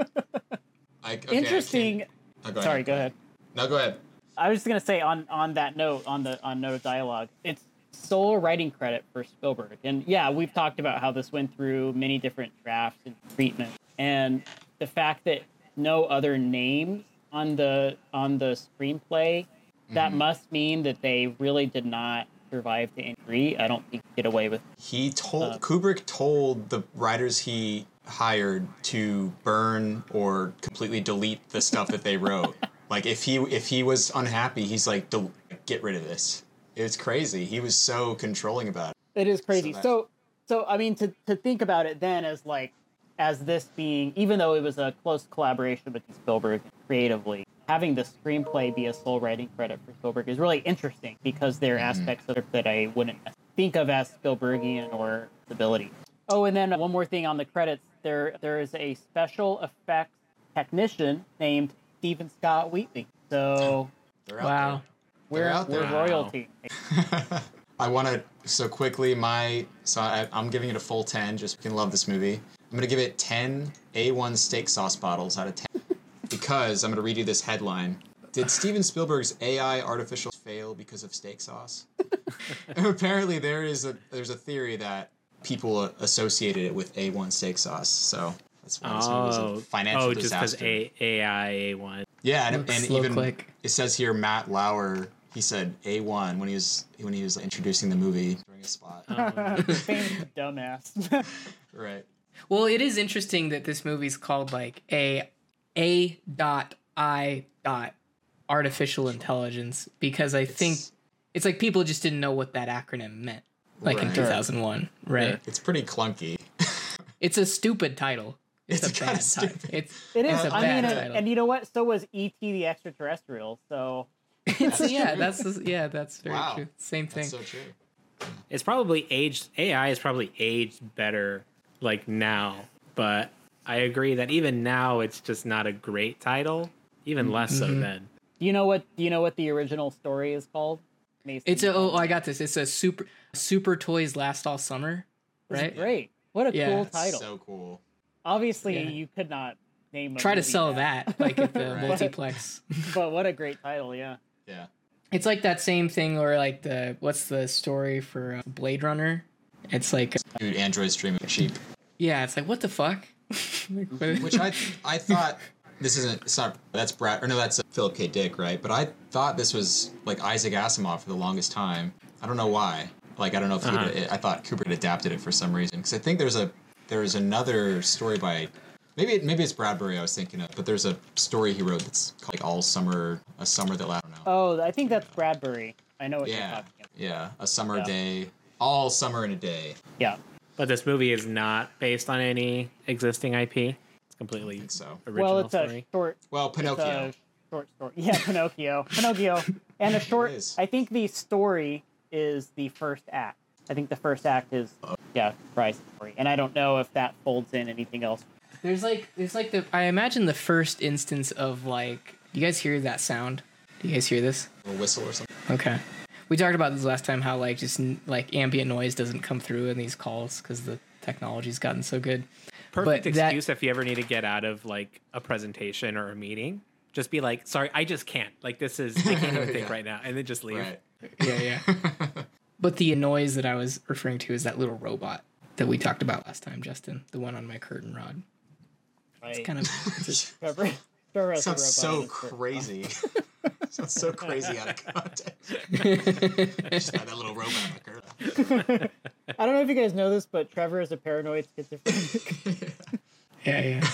I, okay, I Interesting. can't- Oh, go Sorry, go ahead. No, go ahead. I was just gonna say on on that note, on the on note of dialogue, it's sole writing credit for Spielberg. And yeah, we've talked about how this went through many different drafts and treatments, and the fact that no other names on the on the screenplay, that must mean that they really did not survive to degree. I don't think get away with. He told Uh, Kubrick told the writers he hired to burn or completely delete the stuff that they wrote. like if he if he was unhappy, he's like, "Del- get rid of this. It's crazy. He was so controlling about it. It is crazy. So So, so, I mean, to, to think about it then as like, as this being, even though it was a close collaboration between Spielberg creatively, having the screenplay be a sole writing credit for Spielberg is really interesting because there are mm-hmm. aspects of it that I wouldn't think of as Spielbergian or ability. Oh, and then one more thing on the credits, there there is a special effects technician named Stephen Scott Wheatley. So They're out Wow. we're They're out we're there. royalty. there. I want to so quickly. My so I, I'm giving it a full ten. Just can love this movie. I'm gonna give it ten A1 steak sauce bottles out of ten because I'm gonna read you this headline. Did Steven Spielberg's AI artificial fail because of steak sauce? Apparently, there is a there's a theory that people associated it with A1 steak sauce. So that's why this movie was Oh, a financial oh, just because disaster. A AI A one. yeah, and, Looks and even click. it says here Matt Lauer. He said A1 when he was when he was introducing the movie during a spot. Oh, Famous dumbass. Right. Well, it is interesting that this movie's called like a a dot i dot artificial intelligence because I think It's- it's like people just didn't know what that acronym meant. Like in 2001, right? It's pretty clunky. It's a stupid title. It's, It's a kinda bad title. stupid. It's It is. It's a I bad mean, title. and you know what? So was E.T. the Extraterrestrial. So it's yeah, that's yeah, that's very Wow. true. Same thing. That's so true. It's probably aged. AI is probably aged better like now, but I agree that even now it's just not a great title. Even less so Mm-hmm. then. do you know what? Do you know what the original story is called? Mason, It's a oh, I got this. It's a super super toys last all summer, right? Great. What a Yeah. cool title. So cool. Obviously, Yeah. you could not name. A Try to sell that like at the Right. multiplex. but what a great title! Yeah. Yeah. It's like that same thing or like the what's the story for uh, Blade Runner? It's like Dude, androids dreaming cheap. yeah, it's like what the fuck? Which I I thought this isn't it's not that's Brad or no that's uh, Philip K. Dick right but I thought this was like Isaac Asimov for the longest time I don't know why like I don't know if he Uh-huh. I thought Kubrick adapted it for some reason because I think there's a there's another story by maybe it, maybe it's Bradbury I was thinking of but there's a story he wrote that's called like All Summer a Summer that I don't know Oh, I think that's Bradbury. I know what you're yeah talking about. yeah a summer Yeah. day all summer in a day Yeah. But this movie is not based on any existing IP. It's completely I think so original well, it's story. a short. well Pinocchio short story. Yeah, Pinocchio. Pinocchio. And a short. I think the story is the first act. I think the first act is yeah, Bryce's story, and I don't know if that folds in anything else. There's like there's like the I imagine the first instance of like you guys hear that sound? Do you guys hear this? a whistle or something Okay. We talked about this last time how like just like ambient noise doesn't come through in these calls because the technology's gotten so good. Perfect but that- excuse if you ever need to get out of like a presentation or a meeting. Just be like, sorry, I just can't. Like this is I can't even think Yeah. right now, and then just leave. right Yeah, yeah. but the noise that I was referring to is that little robot that we talked about last time, Justin, the one on my curtain rod. It's Kind of Trevor. Trevor has a sounds so robot in crazy. sounds so crazy out of context. Just had that little robot on the curtain. I don't know if you guys know this, but Trevor is a paranoid schizophrenic. Yeah, yeah.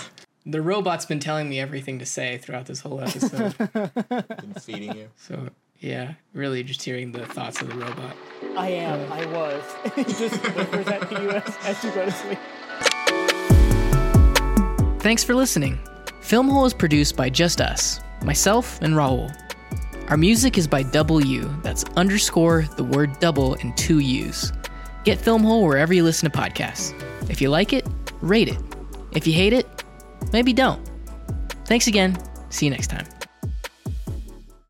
The robot's been telling me everything to say throughout this whole episode. Been feeding you. so, yeah, really just hearing the thoughts of the robot. I am. I was. just whispers that to you as, as you go to sleep. Thanks for listening. Film Hole is produced by just us, myself and Raul. Our music is by Double U, that's underscore the word double and two U's. Get Film Hole wherever you listen to podcasts. If you like it, rate it. If you hate it, maybe don't. Thanks again. See you next time.